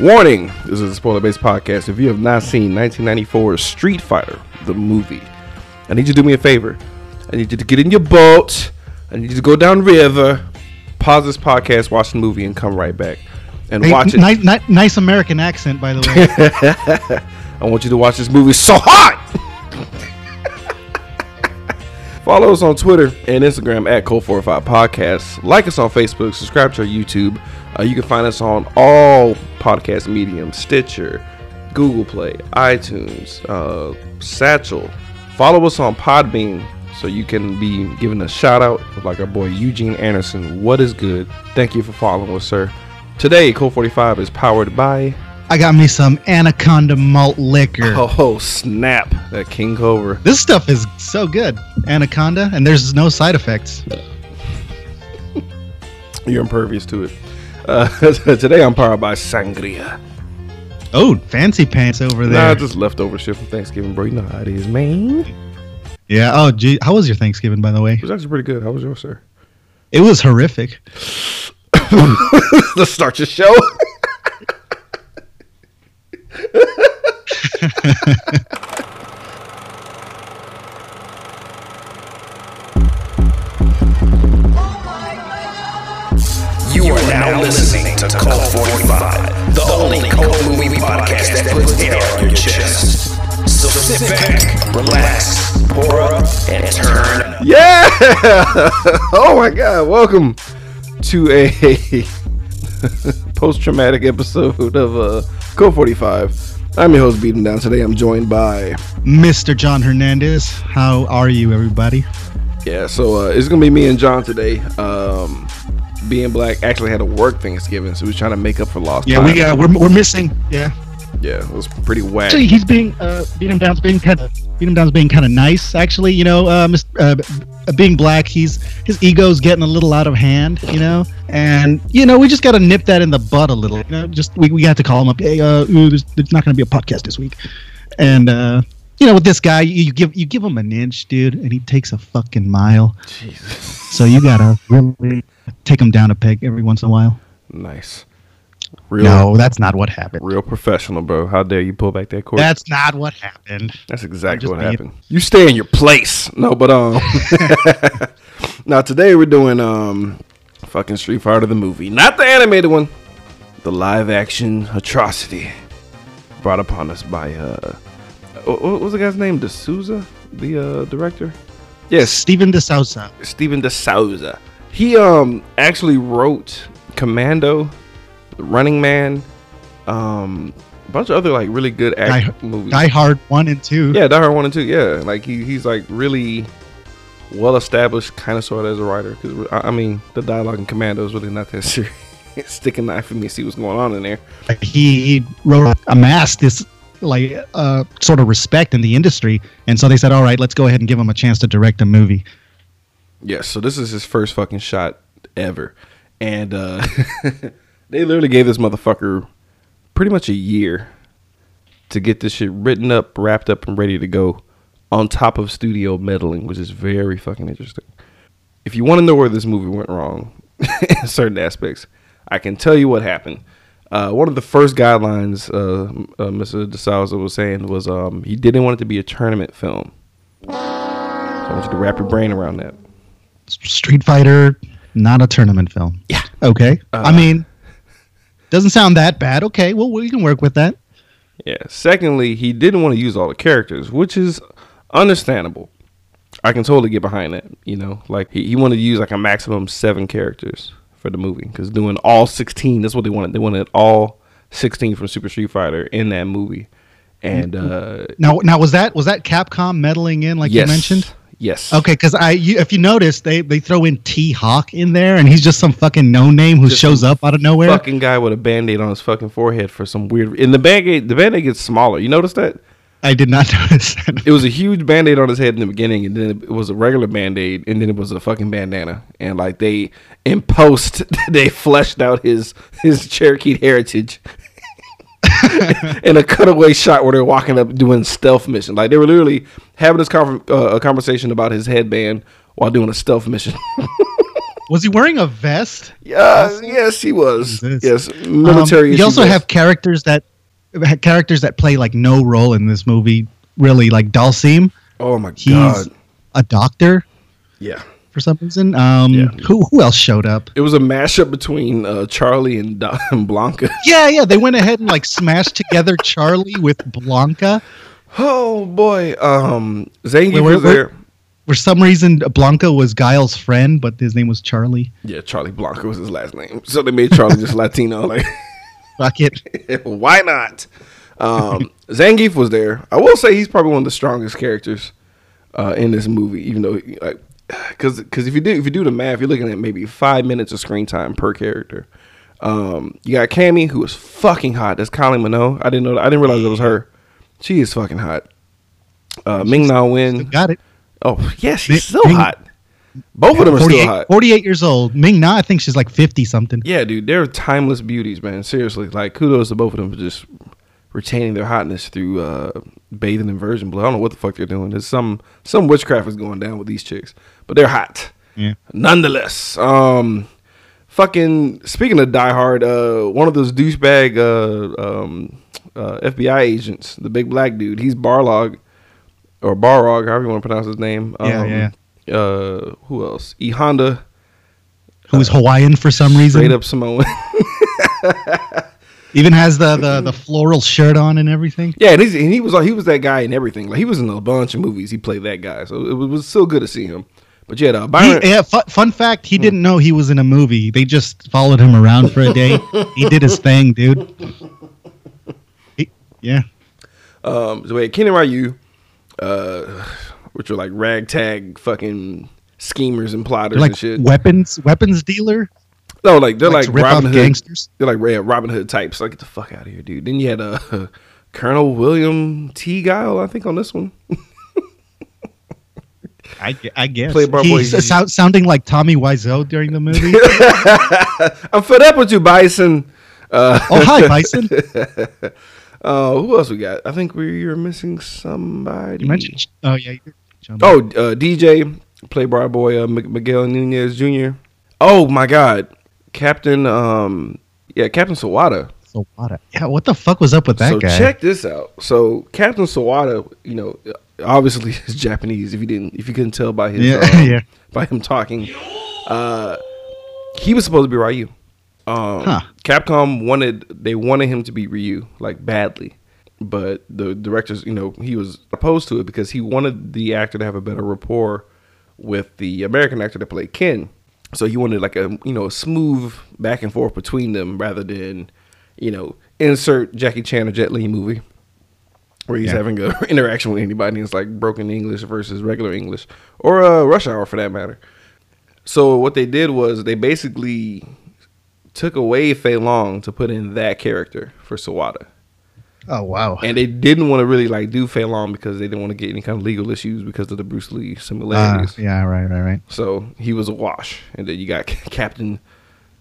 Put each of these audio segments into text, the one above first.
Warning: This is a spoiler-based podcast. If you have not seen 1994 Street Fighter, the movie, I need you to do me a favor. I need you to get in your boat. I need you to go down river, pause this podcast, watch the movie, and come right back and Hey, watch it. ni- ni- nice American accent, by the way. I want you to watch this movie so hot. Follow us on Twitter and Instagram at Code45 Podcasts. Like us on Facebook. Subscribe to our YouTube. Uh, you can find us on all podcast mediums Stitcher, Google Play, iTunes, uh, Satchel. Follow us on Podbean so you can be given a shout out like our boy Eugene Anderson. What is good? Thank you for following us, sir. Today, Code 45 is powered by. I got me some Anaconda malt liquor. Oh, snap. That King Cobra. This stuff is so good. Anaconda, and there's no side effects. You're impervious to it. Uh, today I'm powered by Sangria. Oh, fancy pants over there. Nah, just leftover shit from Thanksgiving, bro. You know how it is, man. Yeah. Oh, gee. How was your Thanksgiving, by the way? It was actually pretty good. How was yours, sir? It was horrific. Let's start your show. You are now listening to Cult 45, the only cult movie podcast that puts air on your chest. So sit back, relax, pour up, and turn yeah! oh my god, welcome to a post traumatic episode of uh, Code 45. I'm your host, Beating Down. Today I'm joined by. Mr. John Hernandez. How are you, everybody? Yeah, so uh, it's gonna be me and John today. Um, being black actually had a work Thanksgiving, so he was trying to make up for lost Yeah, time. we uh, we're, we're missing. Yeah. Yeah, it was pretty whack. Actually, he's being uh, beat him down's being kind of beat him down's being kind of nice. Actually, you know, uh, Mr. Uh, being black, he's his ego's getting a little out of hand. You know, and you know, we just got to nip that in the bud a little. You know, just we we got to call him up. Hey, uh, ooh, there's, there's not going to be a podcast this week, and uh, you know, with this guy, you, you give you give him an inch, dude, and he takes a fucking mile. Jesus. So you gotta really take him down a peg every once in a while. Nice. Real, No, that's not what happened. real professional, bro. How dare you pull back that cord? That's not what happened. That's exactly what being- happened. You stay in your place. No, but um, now today we're doing um, fucking Street Fighter the movie, not the animated one, the live action atrocity brought upon us by uh, what was the guy's name? D'Souza, the uh director. Yes, Steven DeSouza. Steven DeSouza. He um actually wrote Commando, Running Man, um, a bunch of other like really good action movies. Die Hard one and two. Yeah, Die Hard one and two. Yeah, like he, he's like really well established, kind of sort of as a writer. Because I, I mean, the dialogue in Commando is really not that serious. Stick a knife for me, see what's going on in there. Like, he, he wrote amassed this like uh sort of respect in the industry, and so they said, "All right, let's go ahead and give him a chance to direct a movie." Yes, so this is his first fucking shot ever, and uh they literally gave this motherfucker pretty much a year to get this shit written up, wrapped up, and ready to go. On top of studio meddling, which is very fucking interesting. If you want to know where this movie went wrong in certain aspects, I can tell you what happened. Uh, one of the first guidelines uh, uh, Mr. DeSouza was saying was um, he didn't want it to be a tournament film. So I want you to wrap your brain around that. Street Fighter, not a tournament film. Yeah. Okay. Uh, I mean, doesn't sound that bad. Okay. Well, we can work with that. Yeah. Secondly, he didn't want to use all the characters, which is understandable. I can totally get behind that. You know, like he, he wanted to use like a maximum seven characters for the movie because doing all sixteen, that's what they wanted. They wanted all sixteen from Super Street Fighter in that movie. And uh, Now, now was that was that Capcom meddling in, like yes, you mentioned? Yes, Okay, because I, you, if you notice, they they throw in T Hawk in there, and he's just some fucking no name who Just shows up out of nowhere. fucking guy with a band-aid on his fucking forehead for some weird. And the band-aid, the band-aid gets smaller. You notice that? I did not notice that. it was a huge band-aid on his head in the beginning and then it was a regular band-aid and then it was a fucking bandana and like they in post they fleshed out his his cherokee heritage in a cutaway shot where they're walking up doing stealth mission like they were literally having this uh, a conversation about his headband while doing a stealth mission Was he wearing a vest? Yeah, yes, he was. Yes, military. Um, you also vest. have characters that characters that play like no role in this movie. Really, like Dhalsim. Oh my He's god. a doctor Yeah. For some reason. Um, Yeah. who who else showed up? It was a mashup between uh, Charlie and, Da- and Blanka. Yeah, yeah. They went ahead and like smashed together Charlie with Blanka. Oh boy. Um, Zangief Wait, was there. For some reason, Blanka was Guile's friend, but his name was Charlie. Yeah, Charlie Blanka was his last name, so they made Charlie just Latino. Like, Fuck it. why not? Um, Zangief was there. I will say he's probably one of the strongest characters uh, in this movie, even though like because because if you do if you do the math, you're looking at maybe five minutes of screen time per character. Um, you got Cammy, who is fucking hot. That's Kylie Minogue. I didn't know. That. I didn't realize it was her. She is fucking hot. Uh, Ming Na Wen. Got it. Oh yeah, she's still Ming- hot. Both of them are still 48, hot. 48 years old. Ming Na, I think she's like 50 something. Yeah, dude, they're timeless beauties, man. Seriously, like kudos to both of them for just retaining their hotness through uh, bathing in virgin blood. I don't know what the fuck they're doing. There's some some witchcraft is going down with these chicks, but they're hot. Yeah. Nonetheless, um, fucking speaking of Die Hard, uh, one of those douchebag uh, um, uh, FBI agents, the big black dude, he's Barlog or Barrog, however you want to pronounce his name. Yeah, Um, yeah. Uh, who else? E Honda, Who's Hawaiian for some reason. straight up Samoan. Even has the, the, the floral shirt on and everything. Yeah, and, and he was he was that guy in everything. Like he was in a bunch of movies. He played that guy, so it was, still good to see him. But yeah, uh, He, yeah, fu- fun fact, he didn't know he was in a movie. They just followed him around for a day. he did his thing, dude. He- yeah. Um, so wait, Ken and Ryu, uh, which are like ragtag fucking schemers and plotters Like and shit. weapons weapons dealer. No, like they're like like, Robin Hood gangsters? They're like Robin Hood types. Like get the fuck out of here, dude. Then you had uh, Colonel William T. Guile, I think, on this one. I, I guess. Play by He's boy. sou- sounding like Tommy Wiseau during the movie. I'm fed up with you, Bison. Uh, oh, hi, Bison. uh, who else we got? I think we are missing somebody. You mentioned. Oh, yeah. Oh, uh, DJ, Playboy Boy, uh, Miguel Nunez Jr. Oh my God, Captain. Um, yeah, Captain Sawada. Sawada. Yeah, what the fuck was up with that so guy? check this out. So Captain Sawada, you know, obviously is Japanese. If you didn't, if you couldn't tell by his, Yeah, um, yeah. by him talking, uh, he was supposed to be Ryu. Um, Huh. Capcom wanted they wanted him to be Ryu like badly, but the directors, you know, he was opposed to it because he wanted the actor to have a better rapport with the American actor that played Ken. So he wanted like a you know a smooth back and forth between them rather than you know insert Jackie Chan or Jet Li movie where he's Yeah. having an interaction with anybody and it's like broken English versus regular English or uh, Rush Hour for that matter. So what they did was they basically took away Fei Long to put in that character for Sawada. Oh, wow. And they didn't want to really like do Fei Long because they didn't want to get any kind of legal issues because of the Bruce Lee similarities. yeah, right, right, right. So he was a wash. And then you got Captain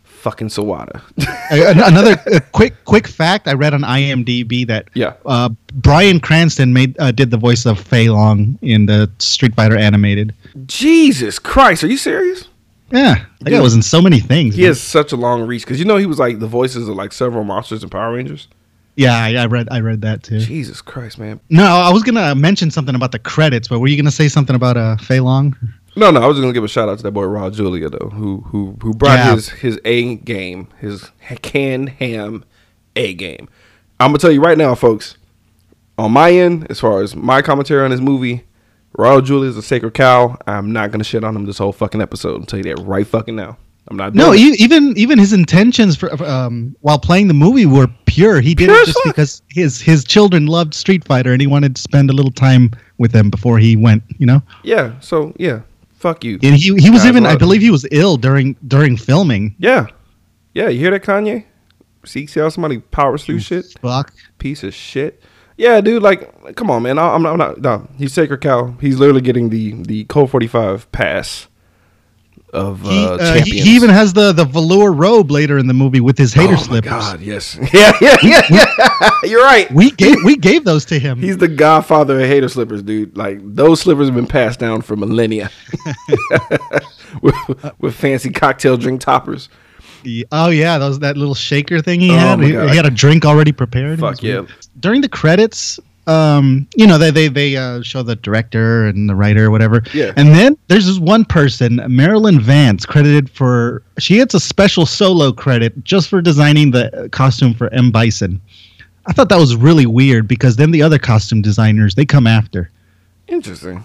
fucking Sawada. Uh, Another uh, quick quick fact I read on IMDb that Yeah. uh, Bryan Cranston made uh, did the voice of Fei Long in the Street Fighter animated. Jesus Christ, are you serious? Yeah, that guy was in so many things. He man. has such a long reach because you know he was like the voices of like several monsters and Power Rangers. Yeah, I, I read I read that too. Jesus Christ, man. No, I was gonna mention something about the credits, but were you gonna say something about uh, Fei Long? No, no, I was gonna give a shout out to that boy Raul Julia though, who who who brought Yeah. his his A game, his canned ham A game. I'm gonna tell you right now, folks. On my end, as far as my commentary on this movie, Raul Julia is a sacred cow. I'm not gonna shit on him this whole fucking episode. I'll tell you that right fucking now. I'm not. No, e- even even his intentions for um, while playing the movie were pure. He did Pure it just fuck. because his his children loved Street Fighter and he wanted to spend a little time with them before he went. You know, yeah. So yeah, fuck you. and he he was even I believe he was ill during during filming. Yeah, yeah. You hear that, Kanye? See, see how somebody powers through shit. Fuck. piece of shit. Yeah, dude. Like, come on, man. I, I'm not. I'm not. No, he's sacred cow. He's literally getting the the Colt 45 pass of uh, He, uh, he, he even has the the velour robe later in the movie with his hater oh slippers. God, yes, yeah, yeah, yeah, yeah. You're right. We gave we gave those to him. He's the godfather of hater slippers, dude. Like those slippers have been passed down for millennia, with, with fancy cocktail drink toppers. Oh yeah, those that little shaker thing he Oh, had. He, he had a drink already prepared. Fuck yeah. weird. During the credits, um, you know, they they they uh, show the director and the writer, or whatever. Yeah. And then there's this one person, Marilyn Vance, credited for. She gets a special solo credit just for designing the costume for M Bison. I thought that was really weird because then the other costume designers they come after. Interesting.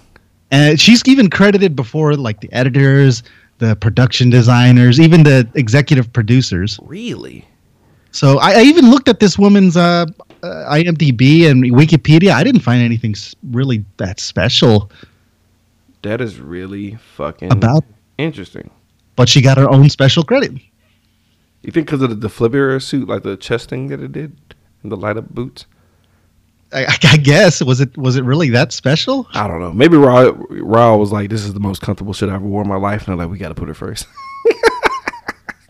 And she's even credited before like the editors, the production designers, even the executive producers. Really? So I, I even looked at this woman's uh, uh, IMDb and Wikipedia. I didn't find anything really that special That is really fucking about, interesting. but she got her own special credit. You think because of the defibrillar suit, like the chest thing that it did, and the light up boots? I, I guess was it was it really that special? I don't know. Maybe Raul, Raul was like, "This is the most comfortable shit I ever wore in my life," and they're like, "We got to put her first.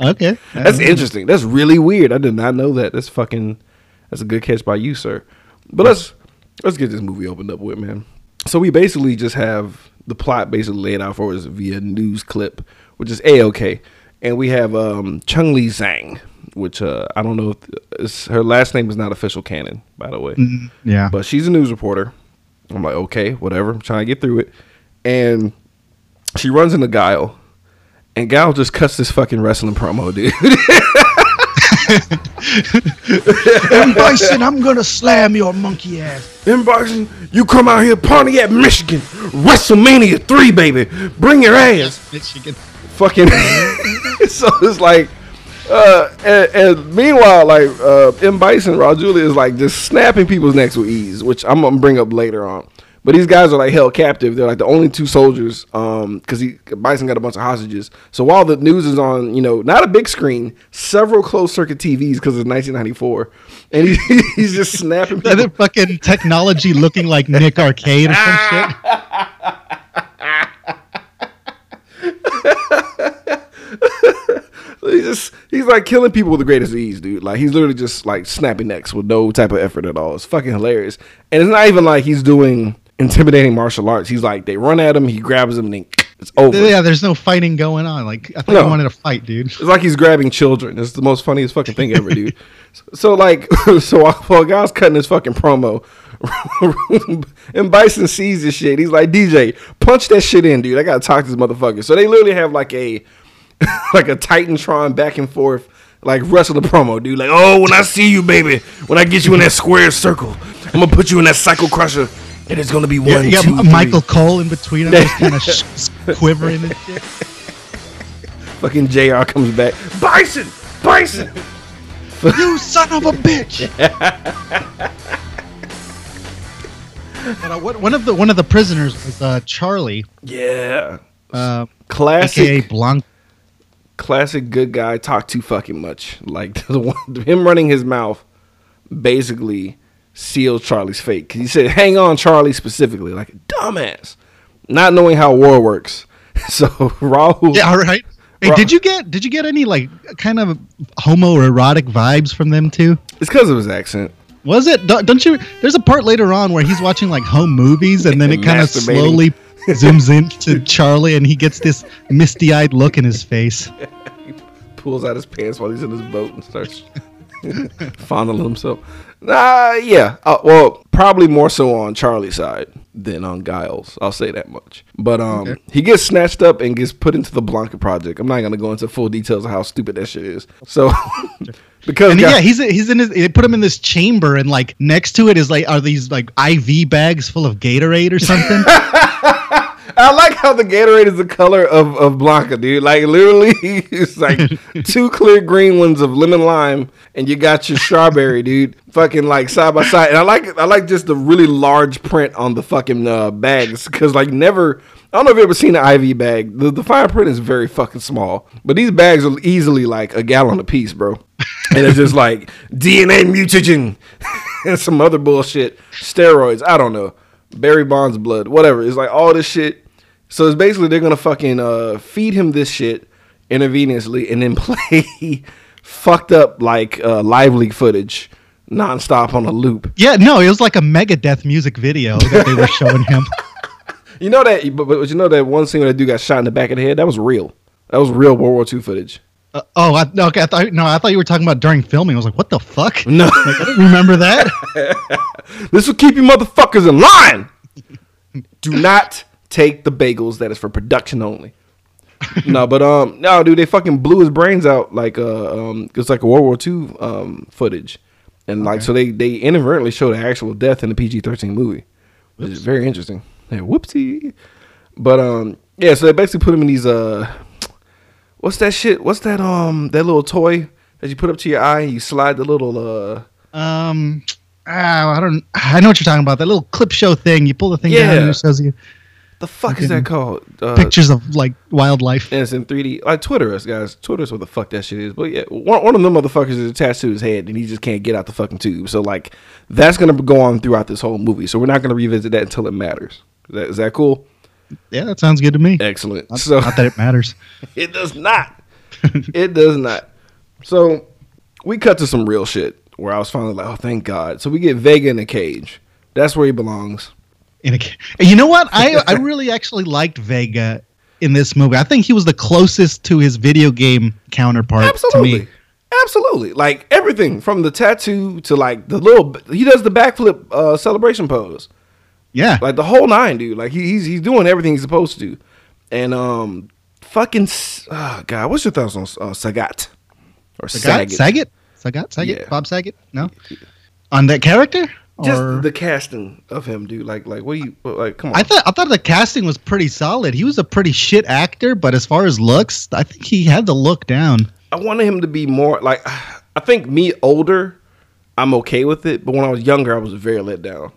Okay, That's Uh, interesting. That's really weird. I did not know that. That's fucking. That's a good catch by you, sir. But let's let's get this movie opened up with, man. So we basically just have the plot basically laid out for us via news clip, which is a okay, and we have um, Chung Li Zhang, which uh, I don't know if her last name is not official canon, by the way. Yeah, But she's a news reporter. I'm like, okay, whatever. I'm trying to get through it. And she runs into Guile. And Guile just cuts this fucking wrestling promo, dude. M Bison, I'm gonna slam your monkey ass. M. Bison, you come out here, Pontiac, Michigan. WrestleMania 3, baby. Bring your ass. Michigan. Fucking. so it's like. Uh, and, and meanwhile, like uh, M. Bison, Raul Julia is like just snapping people's necks with ease, which I'm gonna bring up later on. But these guys are like held captive. They're like the only two soldiers, um, because he Bison got a bunch of hostages. So while the news is on, you know, not a big screen, several closed circuit TVs because it's 1994, and he, he's just snapping people. Other fucking technology looking like Nick Arcade or some shit. He's just he's like killing people with the greatest ease, dude. Like he's literally just like snapping necks with no type of effort at all. It's fucking hilarious. And it's not even like he's doing intimidating martial arts. He's like they run at him, he grabs him, and then it's over. Yeah, there's no fighting going on. Like I thought No. you wanted to fight, dude. It's like he's grabbing children. It's the most funniest fucking thing ever, dude. So, so, like, so while, a guy's cutting his fucking promo, and Bison sees this shit. He's like, DJ, punch that shit in, dude. I gotta talk to this motherfucker. So they literally have like a like a Titantron back and forth, like wrestling promo, dude. Like, oh, when I see you, baby, when I get you in that square circle, I'm gonna put you in that Psycho Crusher, and it's gonna be Yeah, one, you got two, M- Michael three. Cole in between them, just kind of sh- quivering and shit. Fucking Jr. comes back, Bison, Bison. You son of a bitch! but, uh, what- one of the one of the prisoners was uh, Charlie, Yeah, uh, classic. aka Blanc. classic good guy talk too fucking much. Like the one, him running his mouth basically sealed Charlie's fate because he said, "Hang on, Charlie," specifically, like a dumbass, not knowing how war works. So Raul, Yeah, all right. Hey, Ro- did you get did you get any like kind of homoerotic vibes from them too? it's because of his accent. Was it? Don't, don't you? There's a part later on where he's watching like home movies, and then it kind of slowly zooms in to Charlie, and he gets this misty-eyed look in his face. he Pulls out his pants while he's in his boat and starts fondling himself. Nah, yeah. Uh, well, probably more so on Charlie's side than on Guile's. I'll say that much. But um, he gets snatched up and gets put into the Blanka project. I'm not gonna go into full details of how stupid that shit is. So because yeah, he's he's in his. They put him in this chamber, and like next to it is like are these like IV bags full of Gatorade or something? I like how the Gatorade is the color of, of Blanka, dude. Like literally, it's like two clear green ones of lemon lime, and you got your strawberry, dude. Fucking like side by side, and I like I like just the really large print on the fucking uh, bags because like never. I don't know if you've ever seen an IV bag. The, the fine print is very fucking small, but these bags are easily like a gallon a piece, bro. And it's just like DNA mutagen and some other bullshit, steroids. I don't know. Barry Bonds blood, whatever. It's like all this shit So it's basically they're gonna fucking uh, feed him this shit intravenously and then play fucked up like uh, live leak footage nonstop on a loop. Yeah, no, it was like a Megadeth music video that they were showing him. You know that, but, but you know that one scene where that dude got shot in the back of the head. That was real. That was real World War II footage. Uh, oh, I, no, okay, I thought no, I thought you were talking about during filming. I was like, what the fuck? No, Like, I don't remember that. this will keep you motherfuckers in line. Do not take the bagels. That is for production only. no, but um, no, dude, they fucking blew his brains out like uh, um, it's like a World War II um footage, and like so they they inadvertently showed an actual death in the PG thirteen movie, which is very interesting. Yeah, whoopsie. But um, yeah, so they basically put him in these uh, what's that shit? What's that um that little toy that you put up to your eye and you slide the little uh. Um, ah, I don't. I know what you're talking about. That little clip show thing. You pull the thing down and it shows you The fuck is that called? Uh, pictures of like wildlife. And it's in 3D. Like Twitter us, guys. Twitter us what the fuck that shit is. But yeah, one, one of them motherfuckers is attached to his head and he just can't get out the fucking tube. So like that's gonna go on throughout this whole movie. So we're not gonna revisit that until it matters. Is that, is that cool? Yeah, that sounds good to me. Excellent. Not, so not that it matters. it does not. it does not. So we cut to some real shit where I was finally like, oh thank God. So we get Vega in a cage. That's where he belongs. In a, ca- you know what? I I really actually liked Vega in this movie. I think he was the closest to his video game counterpart to Absolutely. me. Absolutely. Like everything from the tattoo to like the little he does the backflip uh celebration pose. Yeah. Like the whole nine, dude. Like he, he's he's doing everything he's supposed to. And um fucking s- oh god, what's your thoughts on uh, Sagat? Or Sagat? Saget? Saget? Sagat? Saget? Yeah. Bob Saget? No? On that character? Just Or the casting of him, dude. Like like what do you like come on. I thought I thought the casting was pretty solid. He was a pretty shit actor, but as far as looks, I think he had the look down. I wanted him to be more like I think me older, I'm okay with it, but when I was younger I was very let down.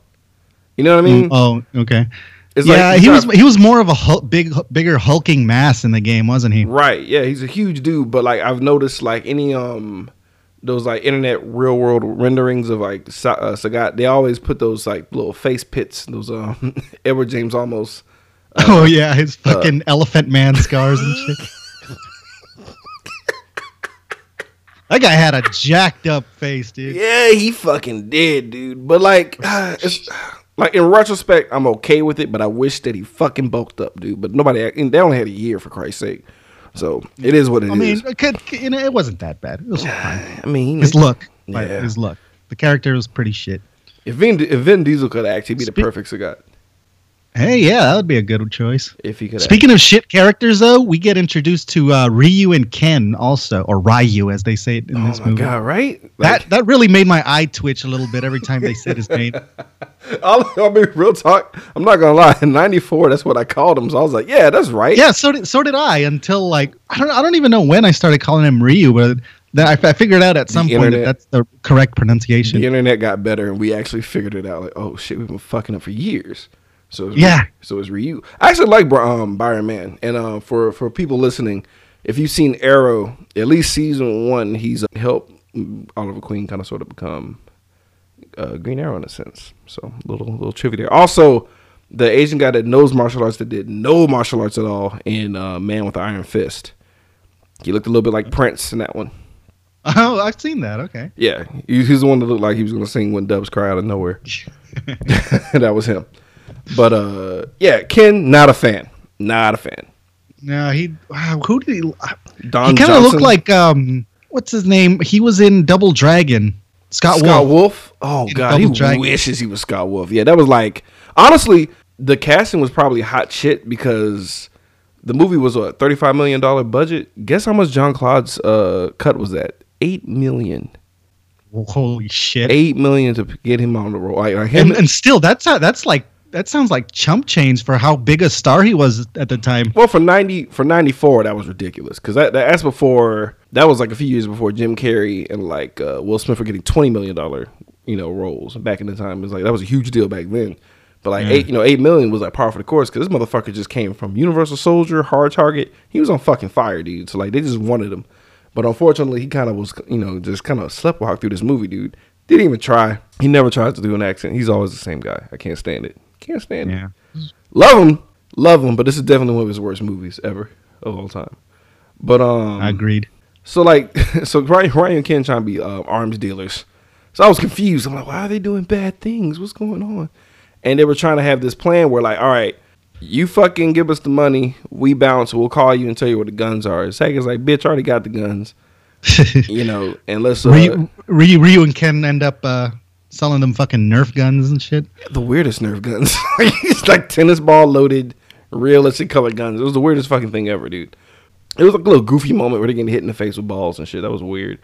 You know what I mean? Oh, okay. It's yeah, like he was he was more of a hul- big bigger hulking mass in the game, wasn't he? Right. Yeah, he's a huge dude, but like I've noticed like any um those like internet real world renderings of like Sa- uh, Sagat, they always put those like little face pits, those um Edward James Olmos. oh yeah, his fucking elephant man scars and shit. that guy had a jacked up face, dude. Yeah, he fucking did, dude. But like it's like in retrospect, I'm okay with it, but I wish that he fucking bulked up, dude. But nobody and they only had a year for Christ's sake. So it is what it is. I mean, it could, you know, it wasn't that bad. It was fine. I mean, His look, like, Yeah. his look. The character was pretty shit. if Vin, if Vin Diesel could act, he'd be the perfect Sagat. Hey, yeah, that would be a good choice. If he could. act. Speaking of shit characters, though, we get introduced to uh, Ryu and Ken also, or Ryu as they say it in Oh this movie. god! Right? That that really made my eye twitch a little bit every time they said his name. I'll, I mean, real talk. I'm not gonna lie. In '94, that's what I called him. So I was like, "Yeah, that's right." Yeah, so did so did I until like I don't I don't even know when I started calling him Ryu, but then I, I figured out at some point that that's the correct pronunciation. The internet got better, and we actually figured it out. Like, oh shit, we've been fucking up for years. So it's Yeah. so it's Ryu. I actually like um, Byron Mann, and uh, for for people listening, if you've seen Arrow, at least season one, he's helped Oliver Queen kind of sort of become uh, Green Arrow in a sense. So little little trivia there. Also, the Asian guy that knows martial arts that did no martial arts at all in uh, Man with the Iron Fist. He looked a little bit like Prince in that one. Oh, I've seen that. Okay. Yeah, he's the one that looked like he was gonna sing when Doves cry out of nowhere. that was him. But uh, yeah, Ken, not a fan, not a fan. No, he. Wow, who did he? Don he kind of looked like um, what's his name? He was in Double Dragon. Scott, Scott Wolf. Wolf. Oh In god, he Dragon. wishes he was Scott Wolf. Yeah, that was like honestly, the casting was probably hot shit because the movie was a thirty-five million dollar budget. Guess how much John Claude's uh, cut was that? Eight million. Holy shit! Eight million to get him on the roll. Like, like And, and still, that's how, that's like that sounds like chump change for how big a star he was at the time. Well, for ninety for ninety four, that was ridiculous because that, that that's before that was like a few years before Jim Carrey and like uh, Will Smith were getting twenty million dollar you know roles back in the time. It was like that was a huge deal back then. But like eight, you know, eight million was like par for the course because this motherfucker just came from Universal Soldier, Hard Target. He was on fucking fire, dude. So like they just wanted him. But unfortunately, he kind of was, you know, just kind of sleptwalk through this movie, dude. Didn't even try. He never tries to do an accent. He's always the same guy. I can't stand it. Can't stand it. Love him. Love him, but this is definitely one of his worst movies ever of all time. But um, I agreed. so like, so Ryan, Ryan and Ken trying to be uh, arms dealers. So I was confused. I'm like, why are they doing bad things? What's going on? And they were trying to have this plan where like, all right, you fucking give us the money, we bounce, we'll call you and tell you where the guns are. Sagat's like, bitch, I already got the guns, you know, and let's uh, Ryu, Ryu, Ryu and Ken end up uh, selling them fucking Nerf guns and shit. the weirdest Nerf guns. it's like tennis ball loaded, realistic colored guns. It was the weirdest fucking thing ever, dude. It was like a little goofy moment where they're getting hit in the face with balls and shit. That was weird.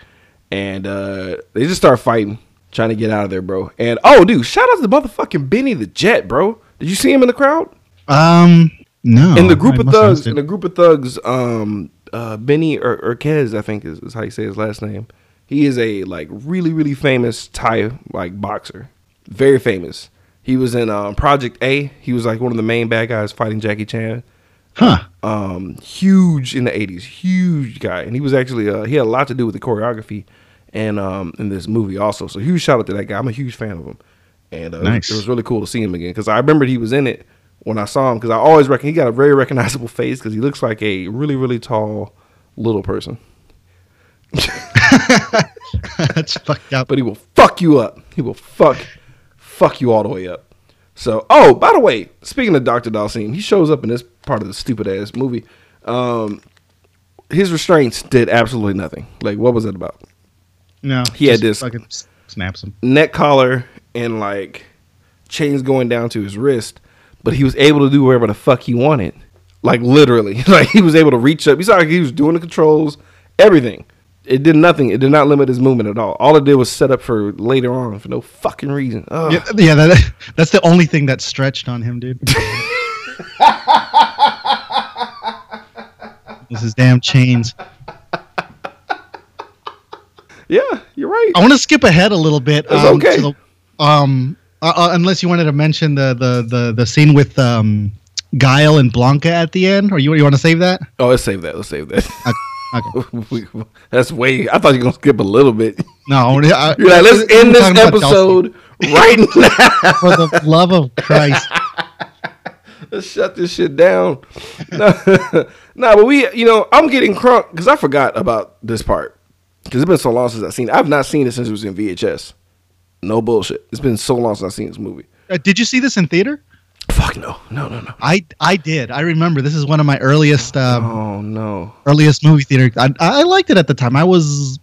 And uh, they just start fighting, trying to get out of there, bro. And oh, dude, shout out to the motherfucking Benny the Jet, bro. Did you see him in the crowd? Um, no. in the group I of thugs, in the group of thugs, um, uh, Benny Ur- Urquez, I think is, is how you say his last name. He is a like really really famous Thai like boxer, very famous. He was in um, Project A. He was like one of the main bad guys fighting Jackie Chan. Huh. Um, huge in the '80s, huge guy, and he was actually uh, he had a lot to do with the choreography and um in this movie also. So huge shout out to that guy. I'm a huge fan of him, and uh, Nice. it was really cool to see him again because I remembered he was in it when I saw him because I always reckon he got a very recognizable face because he looks like a really really tall little person, That's fucked up. but he will fuck you up. He will fuck fuck you all the way up. So, oh, by the way, speaking of Dr. Dhalsim, he shows up in this part of the stupid ass movie. Um, his restraints did absolutely nothing. Like, what was it about? No. He had this- Fucking snaps him. neck collar and like chains going down to his wrist, but he was able to do whatever the fuck he wanted. Like literally, like he was able to reach up. He saw like he was doing the controls, everything. It did nothing. It did not limit his movement at all. All it did was set up for later on for no fucking reason. Ugh. Yeah, yeah that, that's the only thing that stretched on him, dude. This is damn chains. Yeah, you're right. I want to skip ahead a little bit. Um, okay. to the- um, uh, uh, unless you wanted to mention the the the, the scene with um, Guile and Blanka at the end, or you you want to save that? Oh, let's save that. Let's save that. Okay. We- That's way. I thought you were gonna skip a little bit. No, I, You're like, let's end this episode right now. For the love of Christ. Let's shut this shit down. no, nah, but we, you know, I'm getting crunk because I forgot about this part because it's been so long since I've seen it. I've not seen it since it was in VHS. No bullshit. It's been so long since I've seen this movie. Uh, did you see this in theater? Fuck no, no, no, no. I I did. I remember this is one of my earliest um, Oh no. earliest movie theater. I, I liked it at the time. I was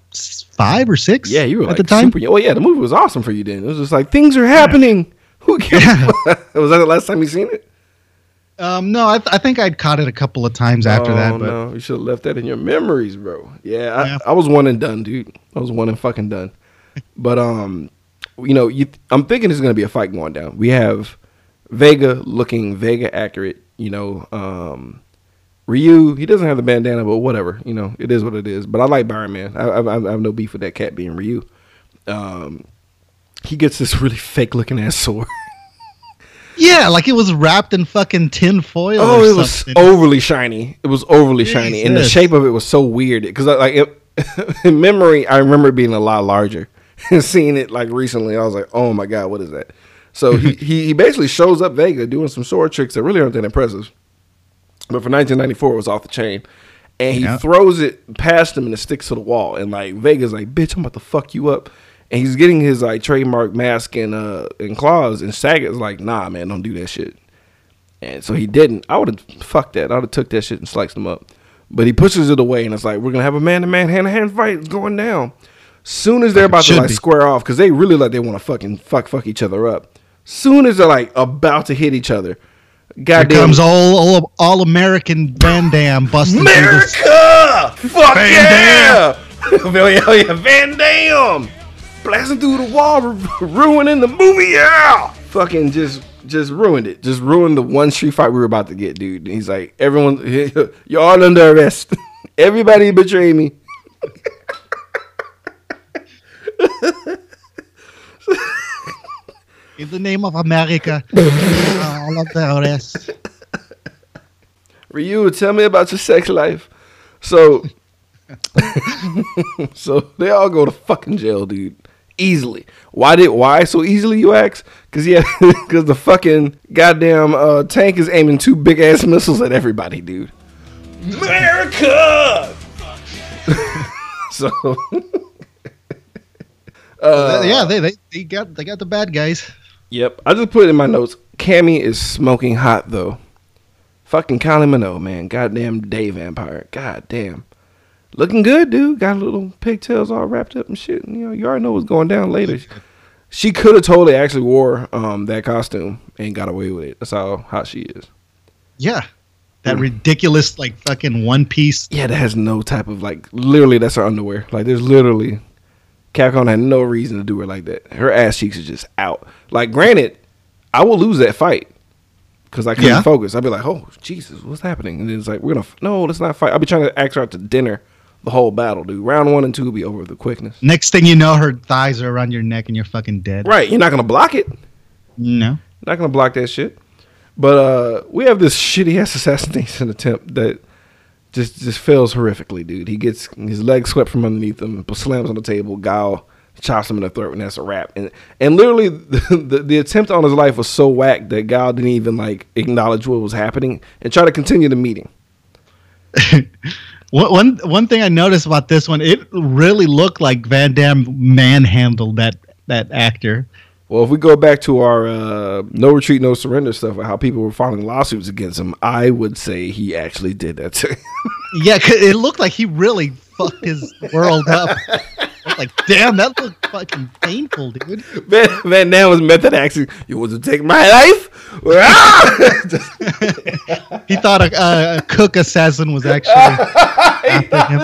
five or six. Yeah, you were at like the time. super. Well, yeah, the movie was awesome for you then. It was just like things are happening. Who cares? was that the last time you seen it? Um, no, I, th- I think I'd caught it a couple of times after oh, that. But no, you should have left that in your memories, bro. Yeah, I, Yeah. I was one and done, dude. I was one and fucking done. But um, you know, you I'm thinking there's gonna be a fight going down. We have Vega looking Vega accurate. You know, um, Ryu he doesn't have the bandana, but whatever. You know, it is what it is. But I like Byron Mann. I, I, I have no beef with that cat being Ryu. Um, he gets this really fake looking ass sword. yeah, like it was wrapped in fucking tin foil. Oh, it was overly shiny. It was overly shiny, and the shape of it was so weird. Because like it, in memory, I remember being a lot larger. And seeing it like recently, I was like, "Oh my god, what is that?" So he he, he basically shows up Vega doing some sword tricks that really aren't that impressive. But for 1994, it was off the chain, and he Yeah. throws it past him and it sticks to the wall. And like Vega's like, "Bitch, I'm about to fuck you up." And he's getting his like trademark mask and uh and claws, and Sagat's like, "Nah, man, don't do that shit." And so he didn't. I would have fucked that. I would have took that shit and sliced him up. But he pushes it away and it's like, we're gonna have a man to man, hand to hand fight. It's going down. Soon as they're about to like be. square off, because they really like they want to fucking fuck fuck each other up. Soon as they're like about to hit each other, Here goddamn comes all all, all American Van Damme busting through this. America! Fuck Van yeah! Hell oh, yeah, oh, yeah, Van Damme! Blasting through the wall, ruining the movie, yeah! Fucking just just ruined it. Just ruined the one street fight we were about to get, dude. And he's like, everyone, you're all under arrest. Everybody betrayed me. In the name of America, all of the rest. Ryu, tell me about your sex life. So, so they all go to fucking jail, dude. easily. Why did why so easily? You ask? Because yeah, because the fucking goddamn uh, tank is aiming two big ass missiles at everybody, dude. America. so Uh, yeah, they, they they got they got the bad guys. Yep. I just put it in my notes. Cammy is smoking hot though. Fucking Kylie Minogue, man. Goddamn day vampire. Goddamn. Looking good, dude. Got little pigtails all wrapped up and shit. You know, you already know what's going down later. She could have totally actually wore um, that costume and got away with it. That's how hot she is. Yeah, that Mm. ridiculous like fucking one piece. Yeah, that has no type of like. Literally, that's her underwear. Like, there's literally. Capcom had no reason to do her like that. Her ass cheeks are just out. Like, granted, I will lose that fight because I couldn't Yeah. focus. I'd be like, "Oh Jesus, what's happening?" And then it's like, "We're gonna no, let's not fight." I'll be trying to ask her out to dinner the whole battle, dude. Round one and two will be over with the quickness. Next thing you know, her thighs are around your neck and you're fucking dead. Right? You're not gonna block it. No. Not gonna block that shit. But uh we have this shitty ass assassination attempt that just just fails horrifically, dude. He gets his legs swept from underneath him, slams on the table, Guile chops him in the throat, and that's a wrap. And and literally the, the, the attempt on his life was so whack that Guile didn't even like acknowledge what was happening and try to continue the meeting. One, one thing I noticed about this one, it really looked like Van Damme manhandled that that actor. Well, if we go back to our uh, no retreat, no surrender stuff, and how people were filing lawsuits against him, I would say he actually did that too. Yeah, it looked like he really fucked his world up. Like, damn, that looked fucking painful, dude. Man, Van Damme was method acting. You want to take my life? He thought a, a cook assassin was actually after him.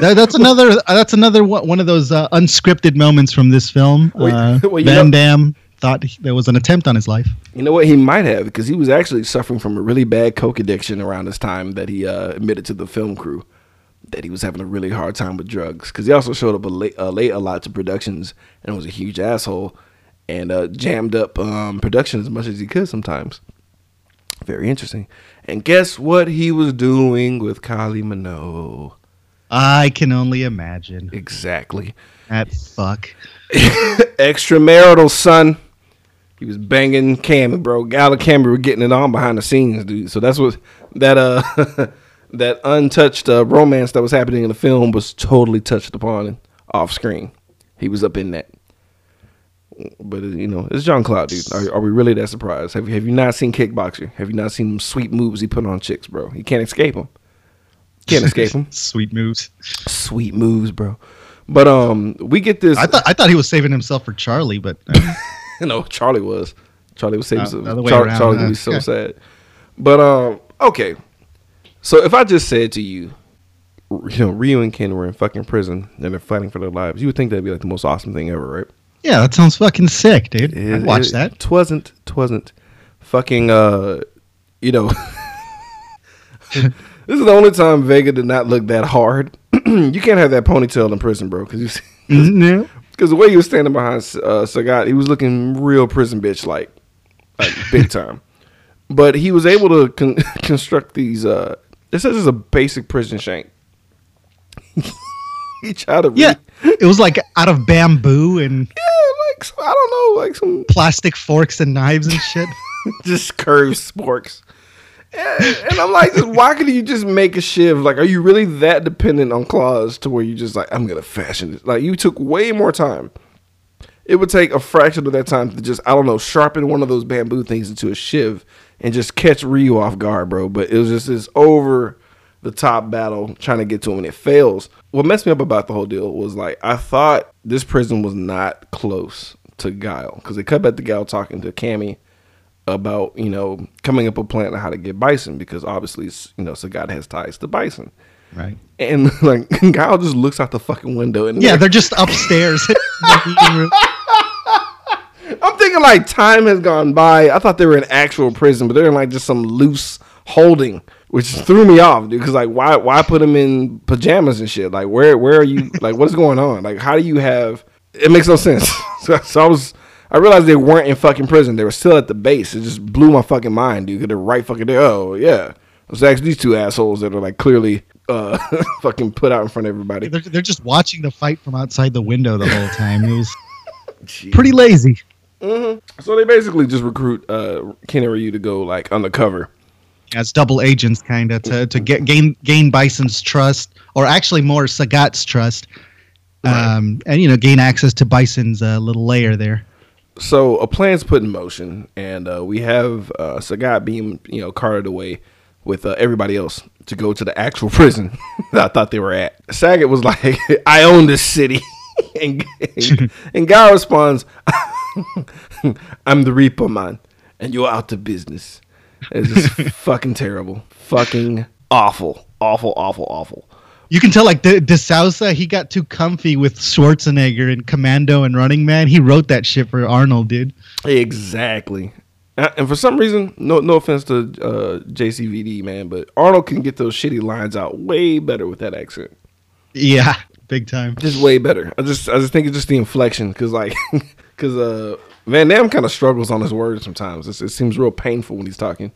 That- that's another. uh, That's another one, one of those uh, unscripted moments from this film. Uh, well, Van know- Damme thought he- there was an attempt on his life. you know what? He might have because he was actually suffering from a really bad coke addiction around this time that he uh, admitted to the film crew that he was having a really hard time with drugs. Because he also showed up a late, uh, late a lot to productions and was a huge asshole and uh, jammed up um, production as much as he could sometimes. Very interesting. And guess what he was doing with Kylie Minogue? I can only imagine Exactly. that fuck. extramarital son. He was banging Cammy, bro. Gal and Cammy were getting it on behind the scenes, dude. So that's what that uh that untouched uh, romance that was happening in the film was totally touched upon off screen. He was up in that. But uh, you know, it's John Claude, dude. Are, are we really that surprised? Have you have you not seen Kickboxer? Have you not seen them sweet moves he put on chicks, bro? You can't escape him. Can't escape him. Sweet moves. Sweet moves, bro. But um, we get this. I thought I thought he was saving himself for Charlie, but uh, no, Charlie was. Charlie was saving Uh, other way Char- around, Charlie would huh? be so sad. But um, okay. So if I just said to you, you know, Ryu and Ken were in fucking prison and they're fighting for their lives, you would think that'd be like the most awesome thing ever, right? Yeah, that sounds fucking sick, dude. I'd watch it, that. Twasn't, twasn't. Fucking, uh, you know. this is the only time Vega did not look that hard. you can't have that ponytail in prison, bro, because you see. No. Because the way he was standing behind uh, Sagat, he was looking real prison bitch like, like big time. But he was able to con- construct these. Uh, this is just a basic prison shank. he tried to, re- Yeah, it was like out of bamboo and yeah, like I don't know, like some plastic forks and knives and shit. just curved sporks. And, and I'm like, just, why couldn't you just make a shiv? Like, are you really that dependent on claws to where you just like, I'm gonna fashion this? Like, you took way more time. It would take a fraction of that time to just, I don't know, sharpen one of those bamboo things into a shiv and just catch Ryu off guard, bro. But it was just this over the top battle trying to get to him and it fails. What messed me up about the whole deal was like, I thought this prison was not close to Guile because they cut back to Guile talking to Cammy about you know coming up a plan on how to get Bison because obviously you know Sagat has ties to Bison, Right. and like Guile just looks out the fucking window and Yeah, they're just upstairs. in the meeting room. I'm thinking like time has gone by. I thought they were in actual prison, but they're in like just some loose holding, which threw me off, dude. Because like why why put them in pajamas and shit? Like where where are you? Like what's going on? Like how do you have? It makes no sense. so, so I was. I realized they weren't in fucking prison. They were still at the base. It just blew my fucking mind, dude. They're right fucking there. Oh yeah, it's actually these two assholes that are like clearly uh fucking put out in front of everybody. They're, they're just watching the fight from outside the window the whole time. It was Pretty lazy. So they basically just recruit uh, Ken and Ryu to go like undercover. As double agents, kind of to to get gain gain Bison's trust, or actually more Sagat's trust, um, and you know gain access to Bison's uh, little lair there. So a plan's put in motion, and uh, we have uh, Sagat being you know carted away with uh, everybody else to go to the actual prison that I thought they were at. Sagat was like, "I own this city," and and, and Guy responds, "I'm the Reaper man, and you're out of business." It's just fucking terrible, fucking awful, awful, awful, awful. You can tell, like De, De Souza, he got too comfy with Schwarzenegger and Commando and Running Man. He wrote that shit for Arnold, dude. Exactly. Uh, And for some reason, no no offense to uh, JCVD man, but Arnold can get those shitty lines out way better with that accent. Yeah, big time. Just way better. I just I just think it's just the inflection because like because uh, Van Damme kind of struggles on his words sometimes. It's, it seems real painful when he's talking.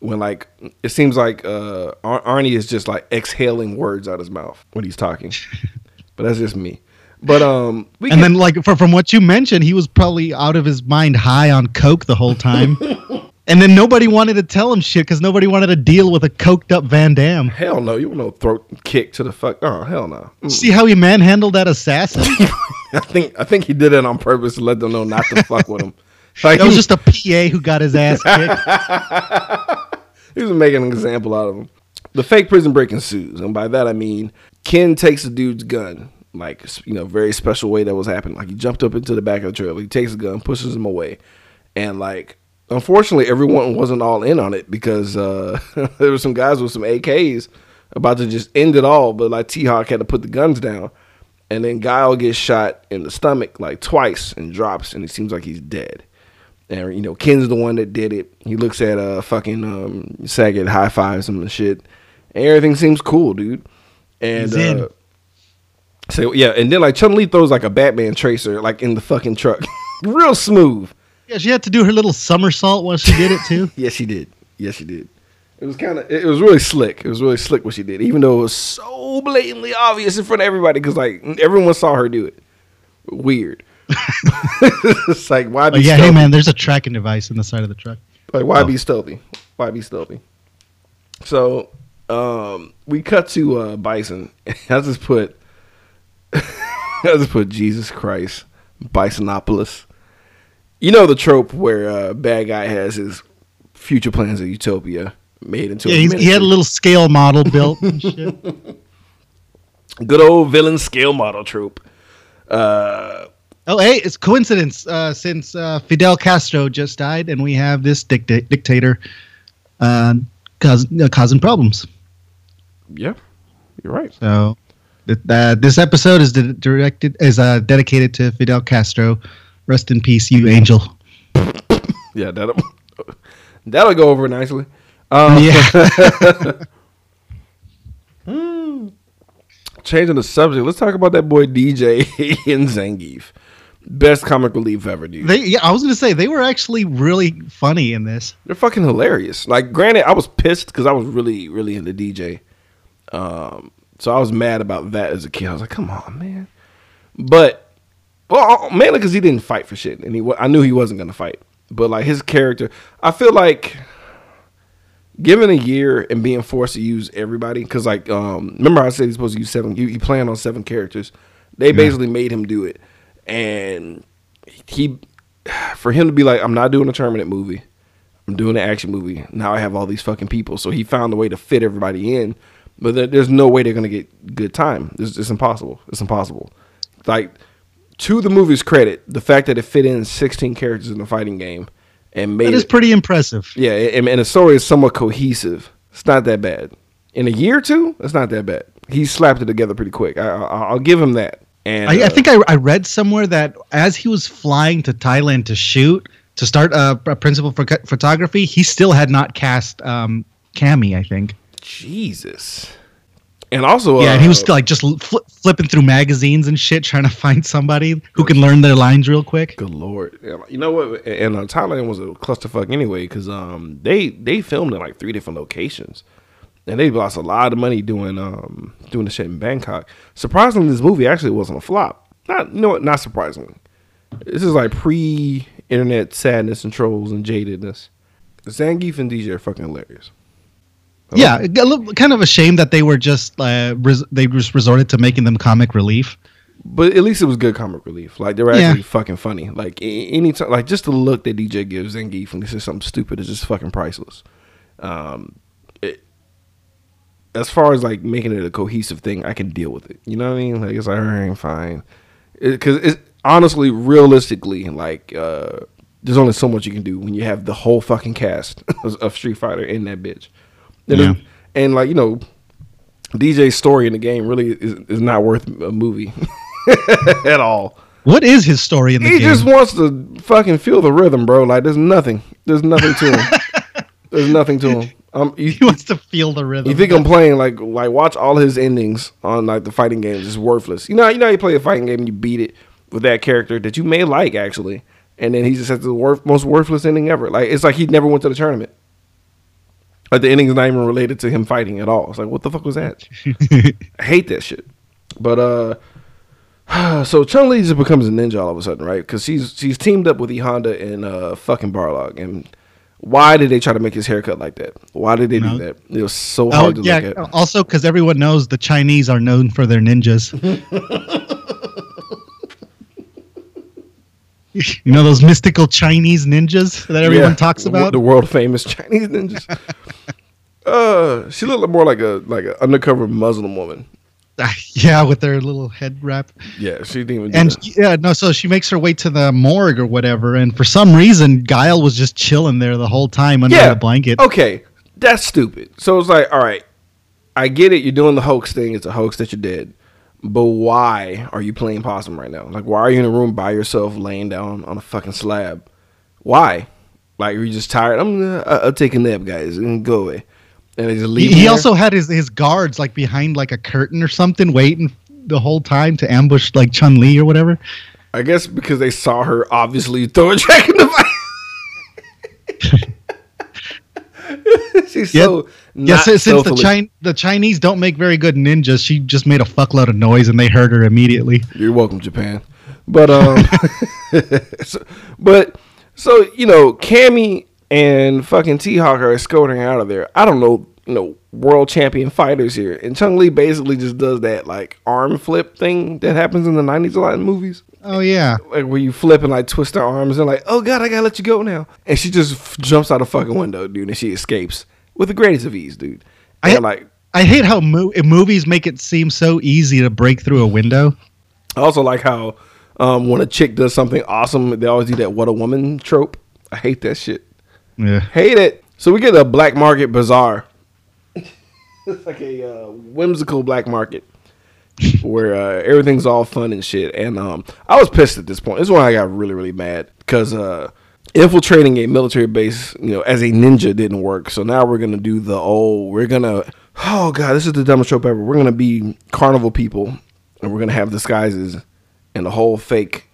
When like it seems like uh, Ar- Arnie is just like exhaling words out of his mouth when he's talking. but that's just me. But um, And can- then, like, for, from what you mentioned, he was probably out of his mind high on coke the whole time. and then nobody wanted to tell him shit because nobody wanted to deal with a coked up Van Damme. hell no, you want no throat kick to the fuck. Oh hell no. Mm. See how he manhandled that assassin? I think I think he did it on purpose to let them know not to fuck with him. Like That was just a PA who got his ass kicked. he was making an example out of him. The fake prison break ensues, and by that I mean Ken takes the dude's gun, like you know, very special way that was happening. Like he jumped up into the back of the trailer, he takes the gun, pushes him away, and like unfortunately everyone wasn't all in on it because uh, there were some guys with some AKs about to just end it all, but like T Hawk had to put the guns down. And then Guile gets shot in the stomach like twice and drops, and it seems like he's dead. And you know, Ken's the one that did it. He looks at uh fucking um Sagat, high fives him and shit. And everything seems cool, dude. And uh so yeah, and then like Chun Li throws like a Batman tracer like in the fucking truck. Real smooth. Yeah, she had to do her little somersault while she did it, too. Yes, she did. Yes, she did. It was kind of. It was really slick. It was really slick what she did, even though it was so blatantly obvious in front of everybody because like everyone saw her do it. Weird. it's like why be But yeah, hey, man, there's a tracking device in the side of the truck. Like why Oh. be stealthy? Why be stealthy? So um we cut to uh Bison. I just put I just put Jesus Christ, Bisonopolis. You know the trope where uh bad guy has his future plans of utopia made into Yeah, a he had a little scale model built and shit. good old villain scale model trope. Uh Oh, hey, it's coincidence uh, since uh, Fidel Castro just died, and we have this dicta- dictator uh, causing, uh, causing problems. yeah, you're right. So, th- this episode is di- directed is uh, dedicated to Fidel Castro. Rest in peace, you angel. Yeah, that'll that'll go over nicely. Um, Yeah, Changing the subject, let's talk about that boy DJ and Zangief. Best comic relief ever, dude. they. Yeah, I was gonna say they were actually really funny in this. They're fucking hilarious. Like, granted, I was pissed because I was really, really into DJ. Um, so I was mad about that as a kid. I was like, come on, man. But, well, mainly because he didn't fight for shit, and he I knew he wasn't gonna fight. But like his character, I feel like given a year and being forced to use everybody, because like, um, remember I said he's supposed to use seven. He, he planned on seven characters. They basically made him do it, and he, for him to be like, I'm not doing a tournament movie. I'm doing an action movie. Now I have all these fucking people. So he found a way to fit everybody in, but there's no way they're gonna get good time. It's, it's impossible. It's impossible. Like to the movie's credit, the fact that it fit in 16 characters in the fighting game and made That is it, pretty impressive. yeah, and, and the story is somewhat cohesive. It's not that bad. In a year or two, it's not that bad. He slapped it together pretty quick. I, I, I'll give him that. And I, I uh, think I, I read somewhere that as he was flying to Thailand to shoot to start uh, a principal for photography, he still had not cast um, Cammy. I think. Jesus. And also, Yeah, uh, and he was still like just fl- flipping through magazines and shit, trying to find somebody who can learn their lines real quick. Good lord! You know what? And uh, Thailand was a clusterfuck anyway because um they they filmed in like three different locations, and they lost a lot of money doing um doing the shit in Bangkok. Surprisingly, this movie actually wasn't a flop. Not you know what? Not surprisingly, This is like pre-internet sadness and trolls and jadedness. Zangief and DJ are fucking hilarious. Yeah, a little, kind of a shame that they were just uh, res- they just resorted to making them comic relief. But at least it was good comic relief. Like they were Yeah. actually fucking funny. Like any time, like just the look that DJ gives Zangief when he says something stupid is just fucking priceless. Um, it, as far as like making it a cohesive thing, I can deal with it. You know what I mean? Like it's like, all right, fine. Because it's honestly, realistically, like uh, there's only so much you can do when you have the whole fucking cast of Street Fighter in that bitch. And, Yeah. and like you know, DJ's story in the game really is, is not worth a movie at all. What is his story in the He game? He just wants to fucking feel the rhythm, bro. Like there's nothing. There's nothing to him. there's nothing to him. Um, you, he wants to feel the rhythm. you think I'm playing like like watch all his endings on like the fighting games is worthless. You know, you know, how you play a fighting game and you beat it with that character that you may like actually, and then he just has the worth, most worthless ending ever. Like it's like he never went to the tournament. Like the ending's not even related to him fighting at all. It's like what the fuck was that? I hate that shit. But uh, so Chun Li just becomes a ninja all of a sudden, right? Because she's she's teamed up with E Honda and uh fucking Barlog. And why did they try to make his haircut like that? Why did they No. do that? It was so Oh hard to yeah. look at. Also, because everyone knows the Chinese are known for their ninjas. you know those mystical Chinese ninjas that everyone Yeah, talks about. the world famous Chinese ninjas. uh, she looked more like a like an undercover Muslim woman. yeah, with their little head wrap. Yeah, she didn't even. Do And that. yeah, no, so she makes her way to the morgue or whatever, and for some reason, Guile was just chilling there the whole time under yeah, the blanket. Okay, that's stupid. So it's like, all right, I get it. You're doing the hoax thing. It's a hoax that you're dead. But why are you playing possum right now? Like, why are you in a room by yourself, laying down on a fucking slab? Why? Like, are you just tired? I'm gonna, I- I'll take a nap, guys, and go away. And they just leave. He, he also had his, his guards like behind like a curtain or something, waiting the whole time to ambush like Chun Li or whatever. I guess because they saw her obviously throw a Dragon Device. She's Yeah. so Yeah, since, since the stealthily- Chin- the Chinese don't make very good ninjas, she just made a fuckload of noise and they heard her immediately. You're welcome, Japan. But um, so, but so you know, Cammy and fucking T Hawk are escorting out of there. I don't know, you know, world champion fighters here, and Chun Li basically just does that like arm flip thing that happens in the '90s a lot in movies. Oh yeah, like where you flip and like twist her arms and like, oh god, I gotta let you go now. And she just f- jumps out a fucking window, dude, and she escapes with the greatest of ease, dude. I- like, I hate how mo- movies make it seem so easy to break through a window. I also like how um, when a chick does something awesome, they always do that "what a woman" trope. I hate that shit. Yeah. Hate it. So we get a black market bazaar. it's like a uh, whimsical black market where uh, everything's all fun and shit. And um, I was pissed at this point. This is when I got really, really mad because uh, infiltrating a military base, you know, as a ninja didn't work. So now we're gonna do the old. We're gonna. Oh god, this is the dumbest trope ever. We're gonna be carnival people, and we're gonna have disguises and the whole fake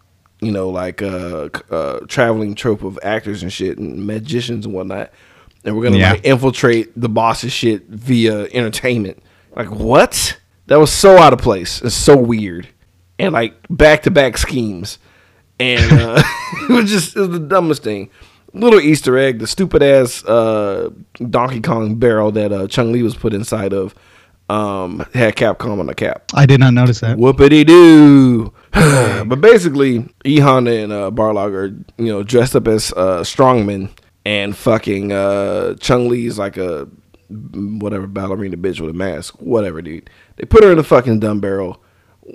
you know, like uh, uh, traveling trope of actors and shit and magicians and whatnot. And we're gonna Yeah. like infiltrate the boss's shit via entertainment. Like what? That was so out of place. It's so weird, and like back to back schemes, and uh, it was just it was the dumbest thing. Little Easter egg, the stupid ass uh, Donkey Kong barrel that uh, Chun Li was put inside of um, had Capcom on the cap. I did not notice that. Whoopity doo. but basically, E Honda and uh, Barlog are you know dressed up as uh, strongmen, and fucking uh, Chun Li's like a whatever ballerina bitch with a mask, whatever, dude. They put her in a fucking dumb barrel.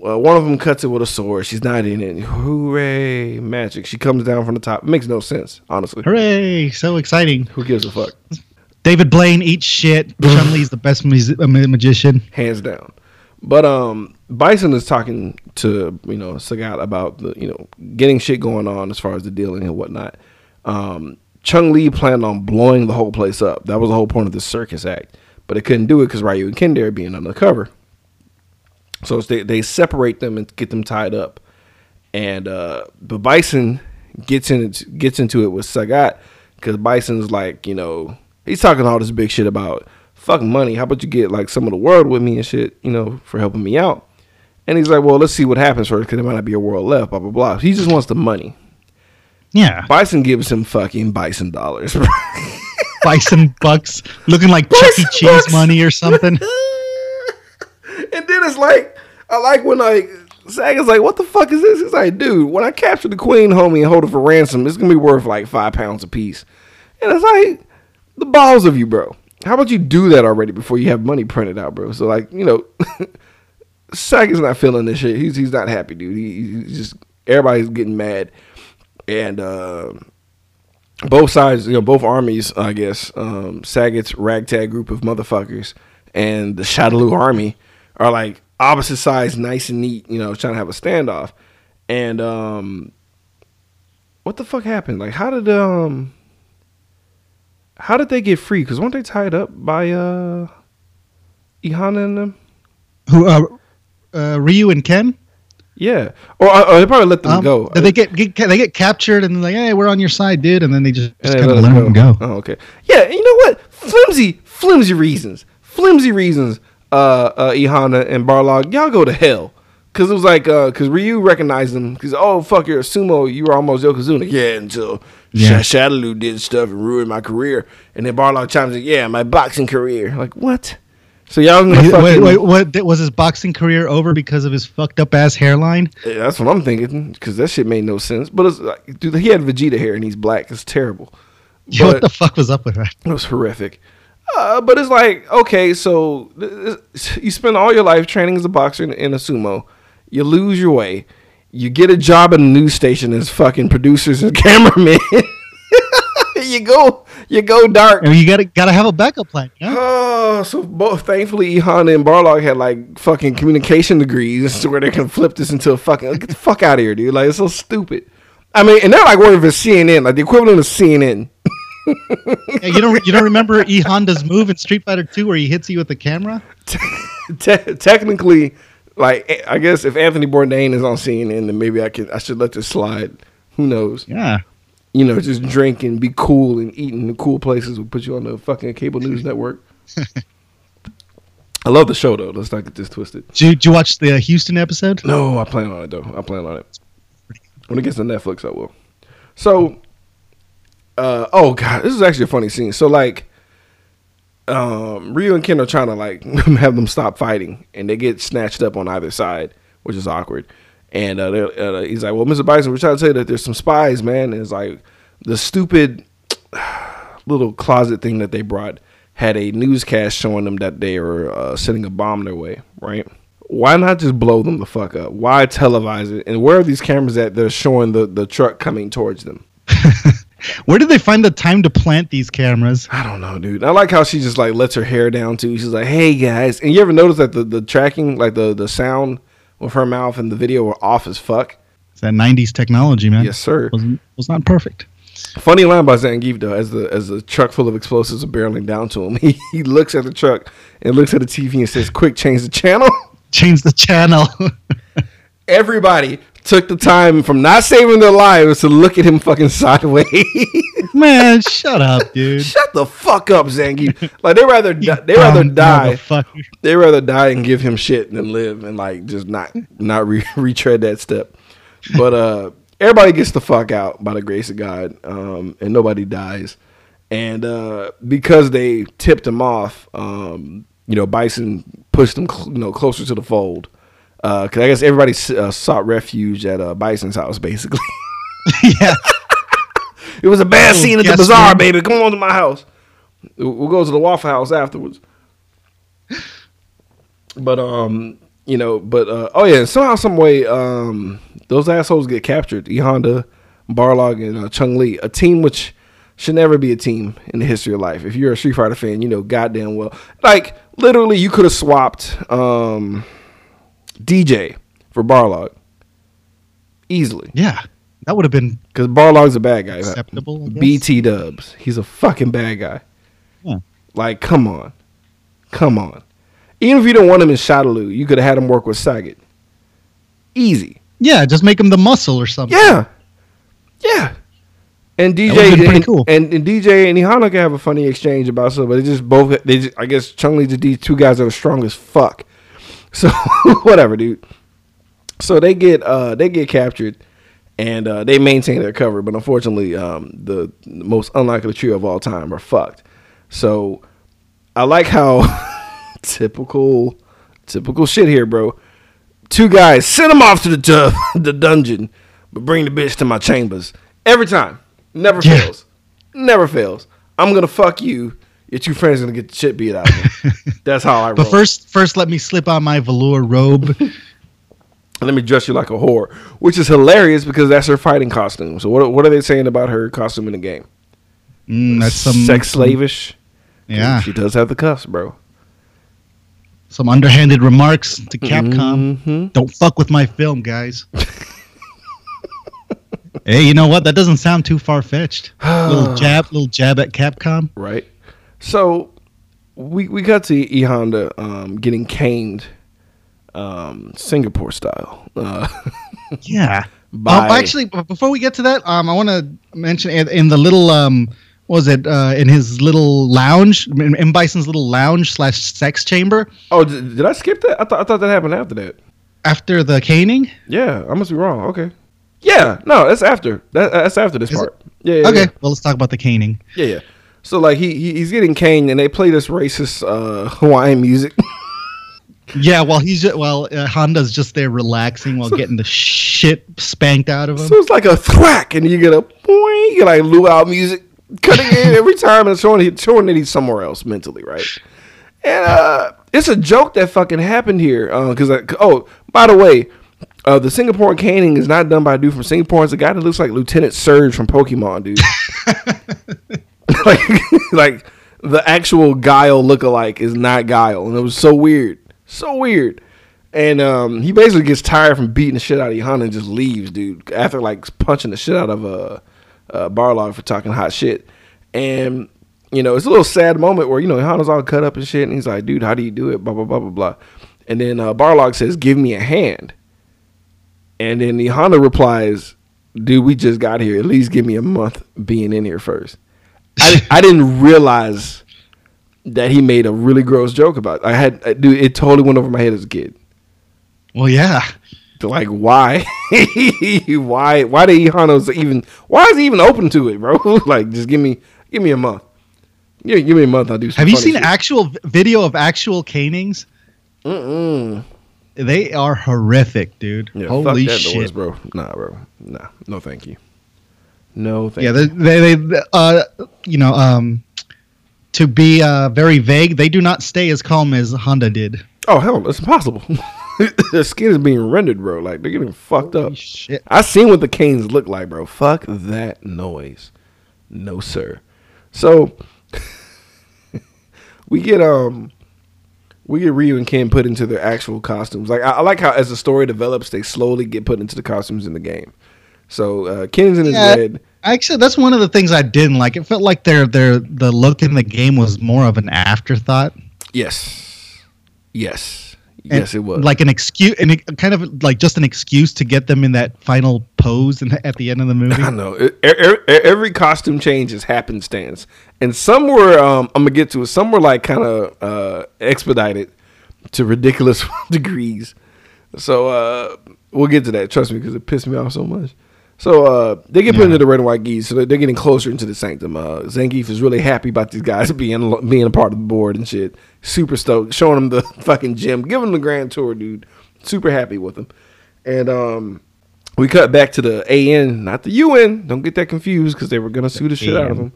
Uh, one of them cuts it with a sword. She's not in it. Hooray! Magic. She comes down from the top. It makes no sense, honestly. Hooray! So exciting. Who gives a fuck? David Blaine eats shit. Chun Li's the best magician. hands down. But um, Bison is talking to you know Sagat about the you know getting shit going on as far as the dealing and whatnot. Um, Chun Li planned on blowing the whole place up. That was the whole point of the circus act, but they couldn't do it because Ryu and Kender are being undercover. So they they separate them and get them tied up, and uh, but Bison gets in gets into it with Sagat because Bison's like you know he's talking all this big shit about fuck money. How about you get like some of the world with me and shit, you know, for helping me out. And he's like, well, let's see what happens first because there might not be a world left. Blah blah blah. He just wants the money. Yeah, Bison gives him fucking bison dollars. bison bucks looking like Chuck E. Cheese bucks. money or something. and then it's like, I like when like Sag is like, what the fuck is this? He's like, dude, when I capture the queen, homie, and hold her for ransom, it's gonna be worth like five pounds a piece. And it's like, the balls of you, bro. How about you do that already before you have money printed out, bro? So like, you know, Sag is not feeling this shit. He's he's not happy, dude. He, he's just everybody's getting mad, and. uh both sides, you know, both armies, I guess, um, Sagat's ragtag group of motherfuckers and the Shadaloo army are like opposite sides, nice and neat, you know, trying to have a standoff. And um, what the fuck happened? Like, how did um, how did they get free? Because weren't they tied up by uh, Ihana and them? Who, uh, uh, Ryu and Ken? Yeah, or, or they probably let them Um, go. They get, get they get captured and like, hey, we're on your side, dude, and then they just, just kind of let let them go. Oh, okay. Yeah, you know what? Flimsy, flimsy reasons. Flimsy reasons. Uh, uh, Ihana and Barlog, y'all go to hell. Cause it was like, uh, cause Ryu recognized them. Cause oh fuck, you're a sumo. You were almost Yokozuna. Yeah, until Yeah. Sh- Shadaloo did stuff and ruined my career. And then Barlog chimes in, yeah, my boxing career. Like what? So y'all gonna Wait, fucking? wait, wait, what was his boxing career over because of his fucked up ass hairline? Yeah, that's what I'm thinking. Cause that shit made no sense. But it's like, dude, he had Vegeta hair and he's black. It's terrible. Yo, what the fuck was up with that? It was horrific. Uh, but it's like, okay, so you spend all your life training as a boxer in, in a sumo. You lose your way. You get a job at a news station as fucking producers and cameramen. you go, you go dark. Mean, you gotta gotta have a backup plan. Know? Oh, so both thankfully Ihana and Barlog had like fucking communication degrees to where they can flip this into a fucking get the fuck out of here, dude. Like it's so stupid. I mean, and they're like working for CNN, like the equivalent of CNN. Yeah, you don't you don't remember E Honda's move in Street Fighter Two where he hits you with the camera? Te- technically, like eh, I guess if Anthony Bourdain is on CNN, then maybe I can I should let this slide. Who knows? Yeah. You know, just drink and be cool and eat in the cool places will put you on the fucking cable news network. I love the show though. Let's not get this twisted. Did you, did you watch the uh, Houston episode? No, I plan on it though. I plan on it. When it gets to Netflix, I will. So, uh, oh god, this is actually a funny scene. So like, um, Ryu and Ken are trying to like have them stop fighting, and they get snatched up on either side, which is awkward. And uh, uh, he's like, "Well, Mr. Bison, we're trying to tell you that there's some spies, man." And it's like the stupid little closet thing that they brought had a newscast showing them that they were uh, sending a bomb their way, right? Why not just blow them the fuck up? Why televise it? And where are these cameras at that are showing the, the truck coming towards them? Where did they find the time to plant these cameras? I don't know, dude. I like how she just like lets her hair down too. She's like, "Hey guys," and you ever notice that the, the tracking, like the the sound with her mouth and the video were off as fuck? It's that '90s technology, man. Yes, sir. was was not perfect. Funny line by Zangief though, as the as the truck full of explosives are barreling down to him, he, he looks at the truck and looks at the TV and says, "Quick, change the channel." Change the channel. Everybody took the time from not saving their lives to look at him fucking sideways. man, shut up, dude. Shut the fuck up, Zangief. Like they rather di- they rather die. They rather die and give him shit than live and like just not not re- retread that step. But uh everybody gets the fuck out by the grace of God, um, and nobody dies. And uh, because they tipped him off, um, you know, Bison pushed him, cl- you know, closer to the fold. Because I guess everybody uh, sought refuge at uh, Bison's house, basically. yeah. it was a bad Oh, scene at the bazaar, what? baby. Come on to my house. We'll we'll go to the Waffle House afterwards. But um, you know, but uh, oh yeah, somehow, some way, um, those assholes get captured. E Honda, Barlog, and uh, Chun Li, a team which should never be a team in the history of life. If you're a Street Fighter fan, you know goddamn well. Like literally, you could have swapped um, DJ for Barlog easily Yeah. That would have been because Barlog's a bad guy. acceptable. BT Dubs, he's a fucking bad guy. Yeah. Like, come on, come on. Even if you don't want him in Shadaloo, you could have had him work with Sagat. Easy. Yeah, just make him the muscle or something. Yeah. Yeah. And DJ and, cool. and, and DJ and Ihana can have a funny exchange about stuff, but it just both they just, I guess Chun Li just these two guys that are strong as fuck. So whatever, dude. So they get uh they get captured and uh, they maintain their cover, but unfortunately, um, the most unlikely trio of all time are fucked. So I like how typical typical shit here, bro. Two guys send them off to the tub, the dungeon, but bring the bitch to my chambers every time. Never Yeah. fails. Never fails. I'm gonna fuck you. Your two friends are gonna get the shit beat out of them. That's how I roll. But first, first, let me slip on my velour robe. let me dress you like a whore, which is hilarious because that's her fighting costume. So what what are they saying about her costume in the game? Mm, that's some sex slavish. Yeah, she does have the cuffs, bro. some underhanded remarks to Capcom. Mhm. Don't fuck with my film, guys. hey, you know what? That doesn't sound too far fetched. little jab, little jab at Capcom. Right. So we we got to E Honda um, getting caned, um, Singapore style. Uh, Yeah. By- Um, actually, before we get to that, um, I want to mention in, in the little um, what was it uh, in his little lounge, in, in Bison's little lounge slash sex chamber oh, did, did I skip that? I thought I thought that happened after that. after the caning. Yeah, I must be wrong. Okay. Yeah, no, that's after. That, that's after this Is part. Yeah, yeah, okay, yeah. well let's talk about the caning. Yeah, yeah. So like he, he he's getting caned and they play this racist uh, Hawaiian music. Yeah, while he's just, while uh, Honda's just there relaxing while getting the shit spanked out of him. so it's like a thwack and you get a boing, you get like luau music cutting in every time and showing showing that he's somewhere else mentally, right? And uh it's a joke that fucking happened here. because oh, by the way, uh, the Singapore caning is not done by a dude from Singapore. It's a guy that looks like Lieutenant Surge from Pokemon, dude. like, like the actual Guile lookalike is not Guile, and it was so weird, so weird. And um, he basically gets tired from beating the shit out of Johanna and just leaves, dude. After like punching the shit out of uh, uh, Barlog for talking hot shit, and you know it's a little sad moment where you know Johanna's all cut up and shit, and he's like, "Dude, how do you do it?" Blah blah blah blah blah. And then uh, Barlog says, "Give me a hand." And then Johanna replies, "Dude, we just got here. At least give me a month being in here first. I, I didn't realize that he made a really gross joke about. It. I had, uh, dude, it totally went over my head as a kid. Well, yeah. Like, why, why, why did Ihano's even? Why is he even open to it, bro? like, just give me, give me a month. Yeah, give me a month. I'll do. Have you seen shit. actual video of actual canings? Mm-mm. They are horrific, dude. Yeah, Holy shit. noise, bro. Nah, bro. Nah, no, thank you. No, thank Yeah, you. they, they, they uh, you know, um, to be uh, very vague, they do not stay as calm as Honda did. Oh hell, it's impossible. Their skin is being rendered, bro. Like they're getting fucked up. Shit. I seen what the canes look like, bro. Fuck that noise. No sir. So we get um we get Ryu and Ken put into their actual costumes. Like I, I like how as the story develops, they slowly get put into the costumes in the game. So uh Ken's in his Yeah. red. Actually, that's one of the things I didn't like. It felt like their their the look in the game was more of an afterthought. Yes. Yes. And Yes, it was. like an excuse, and it, kind of like just an excuse to get them in that final pose and at the end of the movie. I know. E- Every costume change is happenstance, and some were. Um, I'm gonna get to it. Some were like kind of uh, expedited to ridiculous degrees. So uh, we'll get to that. Trust me, because it pissed me off so much. So uh, they get put Yeah. into the red and white gis. So they're getting closer into the sanctum. Uh, Zangief is really happy about these guys being being a part of the board and shit. Super stoked, showing them the fucking gym, giving them the grand tour, dude. Super happy with them. And um, we cut back to the AN, not the UN. Don't get that confused because they were gonna sue the shit out of them.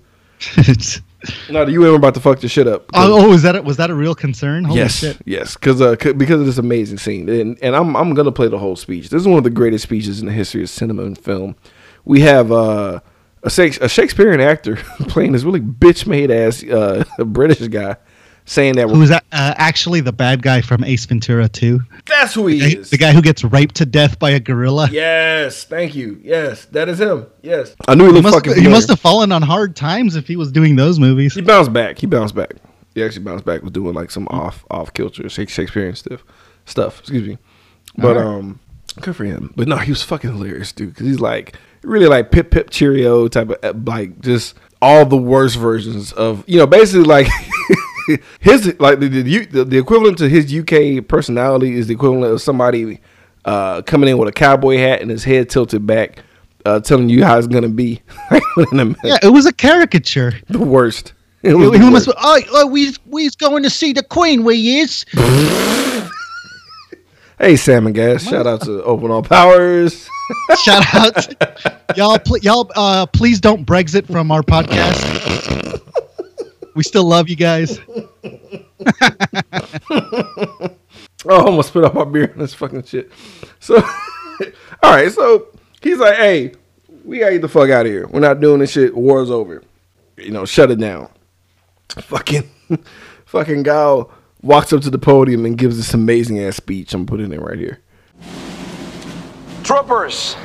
No, the UN were about to fuck the shit up. oh, oh, was that a, was that a real concern? Holy yes, shit! yes, because uh, c- because of this amazing scene, and and I'm I'm gonna play the whole speech. This is one of the greatest speeches in the history of cinema and film. We have uh, a, a Shakespearean actor playing this really bitch made ass uh, British guy, saying that Who's that, uh, actually the bad guy from Ace Ventura 2? that's who he is. The guy who gets raped to death by a gorilla. Yes, thank you. Yes, that is him. Yes, I knew he He looked must, fucking. he familiar. must have fallen on hard times if he was doing those movies. He bounced back. He bounced back. He actually bounced back. Was doing like some off off kilter Shakespearean stuff. Stuff. Excuse me. But Alright. um, good for him. But no, he was fucking hilarious, dude. Because he's like really like pip pip cheerio type of like just all the worst versions of you know basically like. his like the, the the the equivalent to his UK personality is the equivalent of somebody uh, coming in with a cowboy hat and his head tilted back, uh, telling you how it's gonna be. Yeah, it was a caricature. the worst. It was the he must. Oh, oh, we we's going to see the Queen. We is. Hey, Sam and Gas. Shout out to Open All Powers. Shout out, y'all. Pl- y'all, uh, please don't Brexit from our podcast. We still love you guys. Oh, I almost spit up my beer on this fucking shit. So, all right. So he's like, "Hey, we gotta get the fuck out of here. We're not doing this shit. War's over. You know, shut it down." Fucking, fucking Gal walks up to the podium and gives this amazing ass speech. I'm putting it right here. Troopers,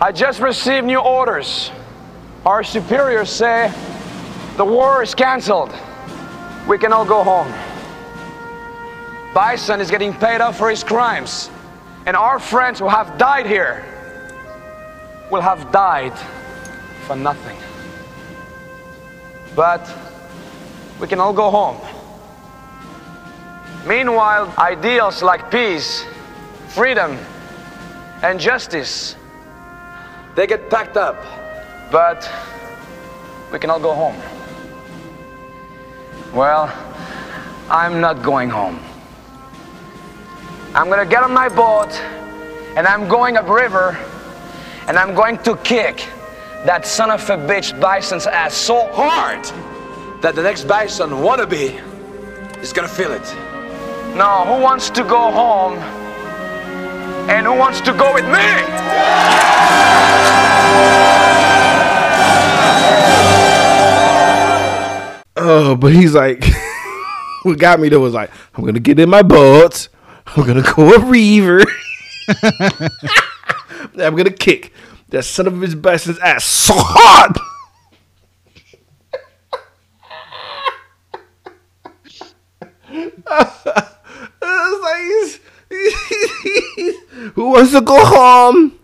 I just received new orders. Our superiors say the war is canceled. We can all go home. Bison is getting paid up for his crimes, and our friends who have died here will have died for nothing. But we can all go home. Meanwhile, ideals like peace, freedom, and justice. They get packed up, but we can all go home. Well, I'm not going home. I'm gonna get on my boat and I'm going upriver and I'm going to kick that son of a bitch bison's ass so hard that the next bison wannabe is gonna feel it. Now, who wants to go home and who wants to go with me? Oh, but he's like, what got me though was like, I'm gonna get in my boat. I'm gonna go a reaver. I'm gonna kick that son of his bastard's ass so hard. Like, he's- who wants to go home?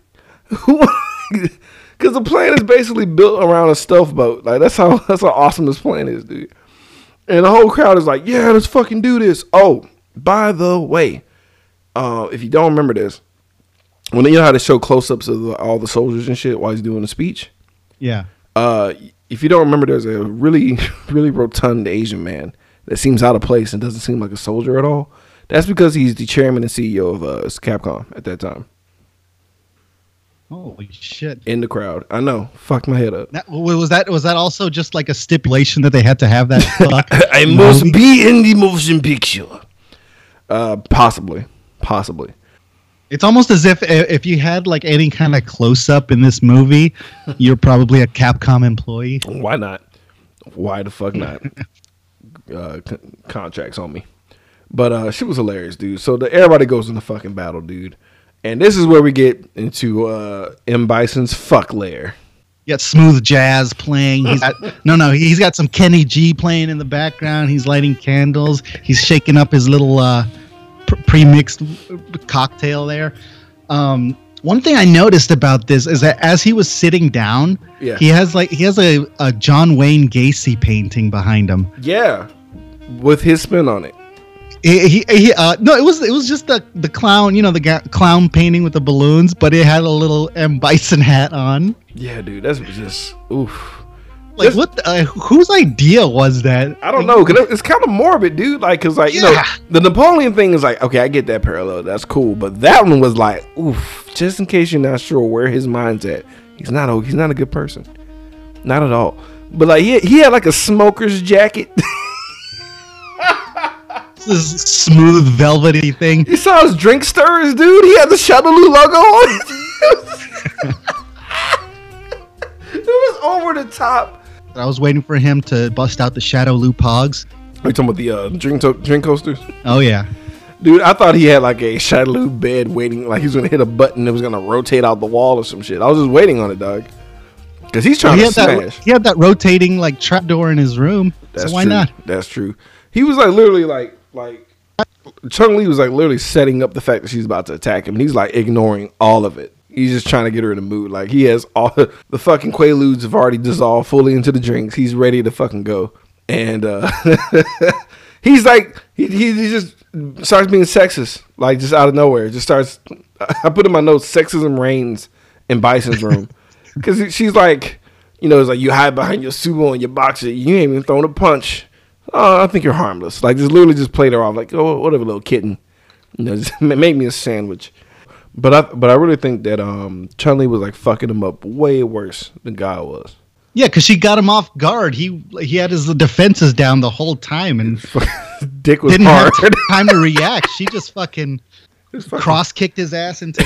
Because the plane is basically built around a stealth boat. Like that's how that's how awesome this plane is, dude. And the whole crowd is like, "Yeah, let's fucking do this." Oh, by the way, uh, if you don't remember this, when you know how they show close-ups of the, all the soldiers and shit while he's doing the speech, Yeah. uh, if you don't remember, there's a really, really rotund Asian man that seems out of place and doesn't seem like a soldier at all. That's because he's the chairman and CEO of uh, Capcom at that time. Holy shit. In the crowd, I know, Fuck my head up. That, was that was that also just like a stipulation that they had to have that? I movie? must be in the motion picture. Uh, possibly, possibly. It's almost as if if you had like any kind of close up in this movie, you're probably a Capcom employee. Why not? Why the fuck not? uh, con- contracts on me. But uh, she was hilarious, dude. So the everybody goes in the fucking battle, dude. And this is where we get into uh, M Bison's fuck lair. You got smooth jazz playing. He's got, no, no. He's got some Kenny G playing in the background. He's lighting candles. He's shaking up his little uh, pre-mixed cocktail there. Um, one thing I noticed about this is that as he was sitting down, Yeah. he has like he has a, a John Wayne Gacy painting behind him. Yeah, with his spin on it. He, he, uh, no, it was it was just the the clown, you know, the ga- clown painting with the balloons, but it had a little M Bison hat on. Yeah, dude, that's just oof. Like what? The, uh, whose idea was that? I don't know, cause it's kind of morbid, dude. Like, cause like you know, the Napoleon thing is like, okay, I get that parallel, that's cool, but that one was like, oof. Just in case you're not sure where his mind's at, he's not a he's not a good person, not at all. But like he he had like a smoker's jacket. This smooth velvety thing. you saw his drink stirrers, dude. He had the Shadaloo logo on. it was over the top. I was waiting for him to bust out the Shadaloo Pogs. Are you talking about the uh, drink to- drink coasters? Oh yeah, Dude, I thought he had like a Shadaloo bed waiting, like he was gonna hit a button that was gonna rotate out the wall or some shit. I was just waiting on it, dog. Cause he's trying he to smash. that. He had that rotating like trapdoor in his room. That's so why true. not? That's true. He was like literally like like Chun Li was like literally setting up the fact that she's about to attack him, and he's like ignoring all of it. He's just trying to get her in the mood. Like he has all the fucking quaaludes have already dissolved fully into the drinks. He's ready to fucking go, and uh he's like he, he he just starts being sexist, like just out of nowhere. Just starts I put in my notes sexism reigns in Bison's room because she's like, you know, it's like you hide behind your sumo and your boxer. You ain't even thrown a punch. Oh, I think you're harmless. Like just literally just played her off like, oh, whatever, little kitten. You know, just make me a sandwich. But I but I really think that um Chun Li was like fucking him up way worse than Guy was. Yeah, because she got him off guard. He he had his defenses down the whole time and Dick was didn't hard. have time to react. She just fucking fucking- cross kicked his ass into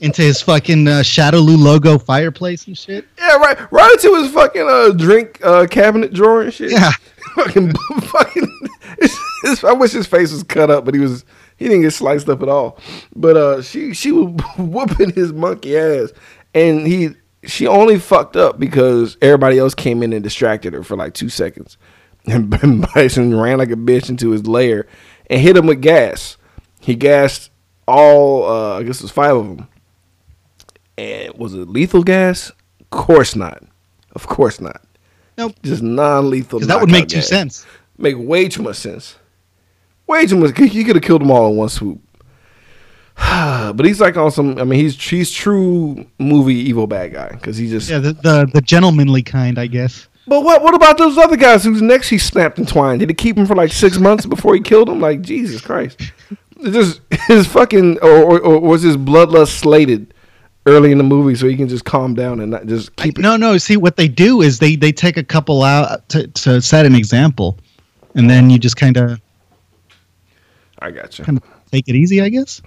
into his fucking uh, Shadaloo logo fireplace and shit. Yeah, right. Right into his fucking uh drink uh cabinet drawer and shit. Yeah. fucking fucking. It's, it's- I wish his face was cut up, but he was he didn't get sliced up at all. But uh, she she was whooping his monkey ass, and he she only fucked up because everybody else came in and distracted her for like two seconds, and Bison ran like a bitch into his lair and hit him with gas. He gassed all uh, I guess it was five of them. And was it lethal gas? Of course not. Of course not. Nope. Just non-lethal. Because that would make two sense. Make way too much sense. Way too much. You could have killed them all in one swoop. but he's like on some. I mean, he's he's true movie evil bad guy because he just. Yeah, the, the the gentlemanly kind, I guess. But what what about those other guys whose necks he snapped and twined? Did he keep him for like six months before he killed him? Like Jesus Christ! Just his fucking or, or, or was his bloodlust slated early in the movie so he can just calm down and not just keep it. no, no. See, what they do is they they take a couple out to, to set an example, and then you just kind of I got you. kind of take it easy, I guess.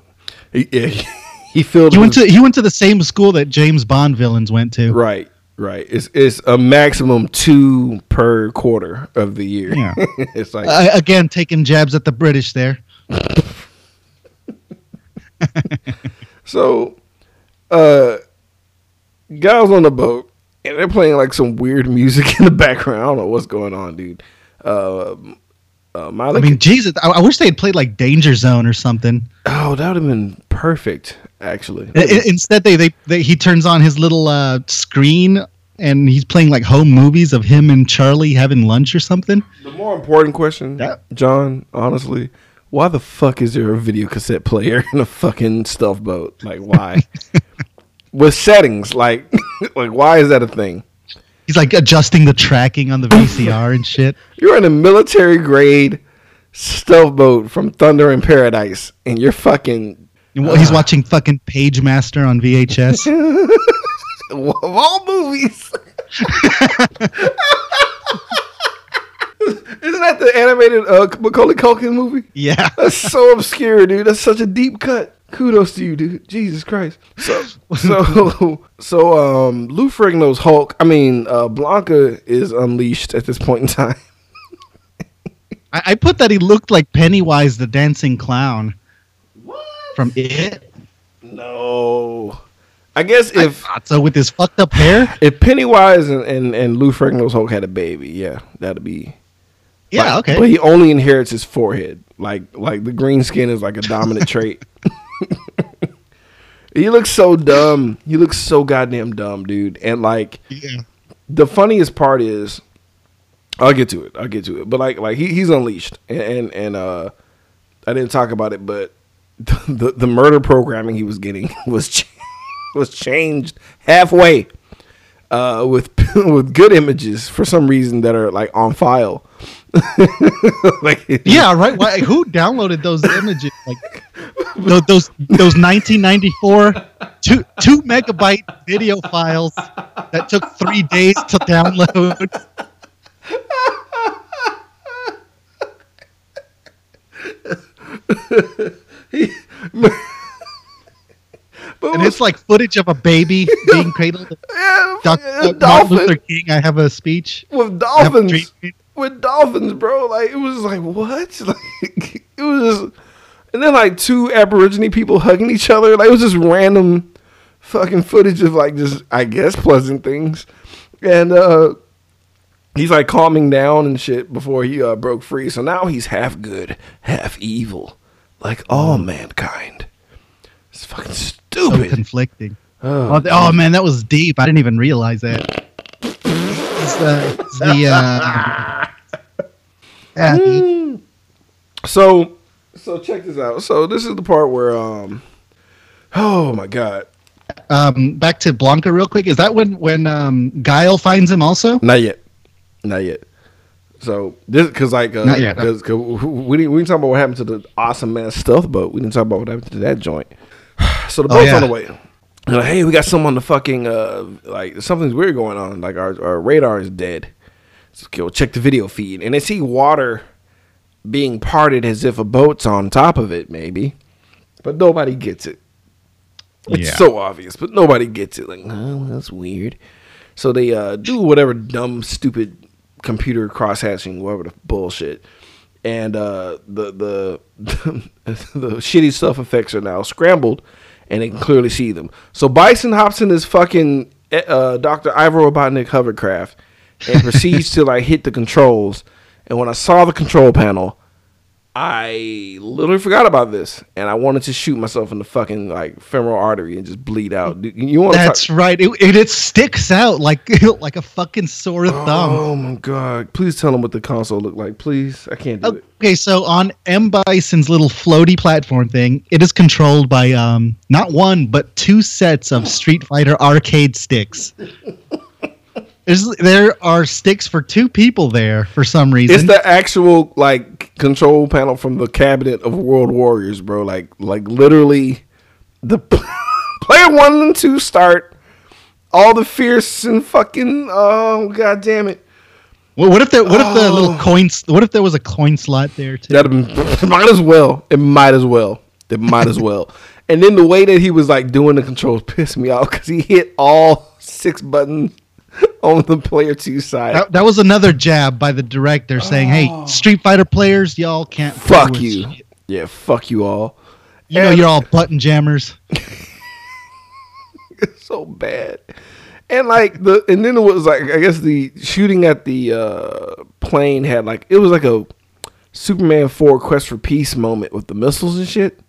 He, yeah, he, he filled. He went to he went to the same school that James Bond villains went to. Right, right. It's it's a maximum two per quarter of the year. Yeah. it's like Uh, again, taking jabs at the British there. so. Uh, guys on the boat and they're playing like some weird music in the background. I don't know what's going on, dude. Uh, uh I mean, Jesus, I, I wish they had played like Danger Zone or something. oh, that would have been perfect, actually. I- I- instead, they, they they he turns on his little uh, screen and he's playing like home movies of him and Charlie having lunch or something. The more important question, Yeah. John, honestly, why the fuck is there a video cassette player in a fucking stealth boat? Like, why? With settings, like, like, why is that a thing? He's like adjusting the tracking on the VCR and shit. You're in a military grade stealth boat from Thunder in Paradise, and you're fucking while he's uh, watching fucking Pagemaster on VHS. of all movies. Isn't that the animated uh, Macaulay Culkin movie? yeah. That's so obscure, dude. That's such a deep cut. Kudos to you, dude. Jesus Christ. So, so, so, um, Lou Ferrigno's Hulk. I mean, uh, Blanka is unleashed at this point in time. I, I put that he looked like Pennywise the dancing clown What? from It. No, I guess if Thought so with his fucked up hair. if Pennywise and, and, and Lou Ferrigno's Hulk had a baby, yeah, that'd be. Yeah, like- okay. But he only inherits his forehead. Like, like the green skin is like a dominant trait. he looks so dumb. He looks so goddamn dumb, dude. And like, yeah. the funniest part is I'll get to it. I'll get to it. But like like he, he's unleashed and, and and uh I didn't talk about it, but the the murder programming he was getting was ch- was changed halfway uh with with good images for some reason that are like on file. like Yeah, right. Why, who downloaded those images? Like those those, those 1994 two two megabyte video files that took three days to download. And it's like footage of a baby being cradled. yeah, Doc, uh, Martin Luther King, I have a speech. with I have a dolphins. With dolphins, bro. Like it was like what? Like it was, and then like two Aborigine people hugging each other. Like it was just random fucking footage of like just I guess pleasant things, and uh he's like calming down and shit before he uh, broke free. So now he's half good, half evil, like all mankind. It's fucking So stupid. conflicting. Oh, Oh, th- oh, man, that was deep. I didn't even realize that. It's, uh, it's the uh, yeah, the- So, so check this out. So this is the part where um, Oh my god. Um, back to Blanka real quick. Is that when when um, Guile finds him also? Not yet. Not yet. So this because like uh, Not yet. Cause, 'cause we didn't we didn't talk about what happened to the awesome man stealth boat. We didn't talk about what happened to that joint. So the Oh, boat's yeah. on the way. Like, hey, we got some on the fucking uh like something's weird going on. Like our our radar is dead. We'll check the video feed, and they see water being parted as if a boat's on top of it, maybe, but nobody gets it. It's Yeah. so obvious, but nobody gets it. Like, oh, that's weird. So they uh, do whatever dumb, stupid computer cross hatching, whatever the bullshit, and uh, the the the shitty stuff effects are now scrambled, and they can clearly see them. So Bison hops in his fucking uh, Doctor Ivo Robotnik hovercraft and proceeds to like hit the controls. And when I saw the control panel, I literally forgot about this, and I wanted to shoot myself in the fucking like femoral artery and just bleed out. You want? That's right. It, it it sticks out like like a fucking sore thumb. Oh my god! Please tell them what the console looked like, please. I can't do it. Okay, so on M Bison's little floaty platform thing, it is controlled by um not one but two sets of Street Fighter arcade sticks. There's, there are sticks for two people there for some reason. It's the actual like control panel from the cabinet of World Warriors, bro. Like, like literally, the player one and two start. All the fierce and fucking oh god damn it! Well, what if there? What if the Oh. little coins? What if there was a coin slot there too? That might as well. It might as well. It might as well. And then the way that he was like doing the controls pissed me off because he hit all six buttons on the player two side. That, that was another jab by the director saying, "Hey, Street Fighter players, y'all can't fuck you. shit. Yeah, fuck you all. You know you're all button jammers." it's so bad. And like the and then it was like I guess the shooting at the uh plane had like it was like a Superman 4 Quest for Peace moment with the missiles and shit.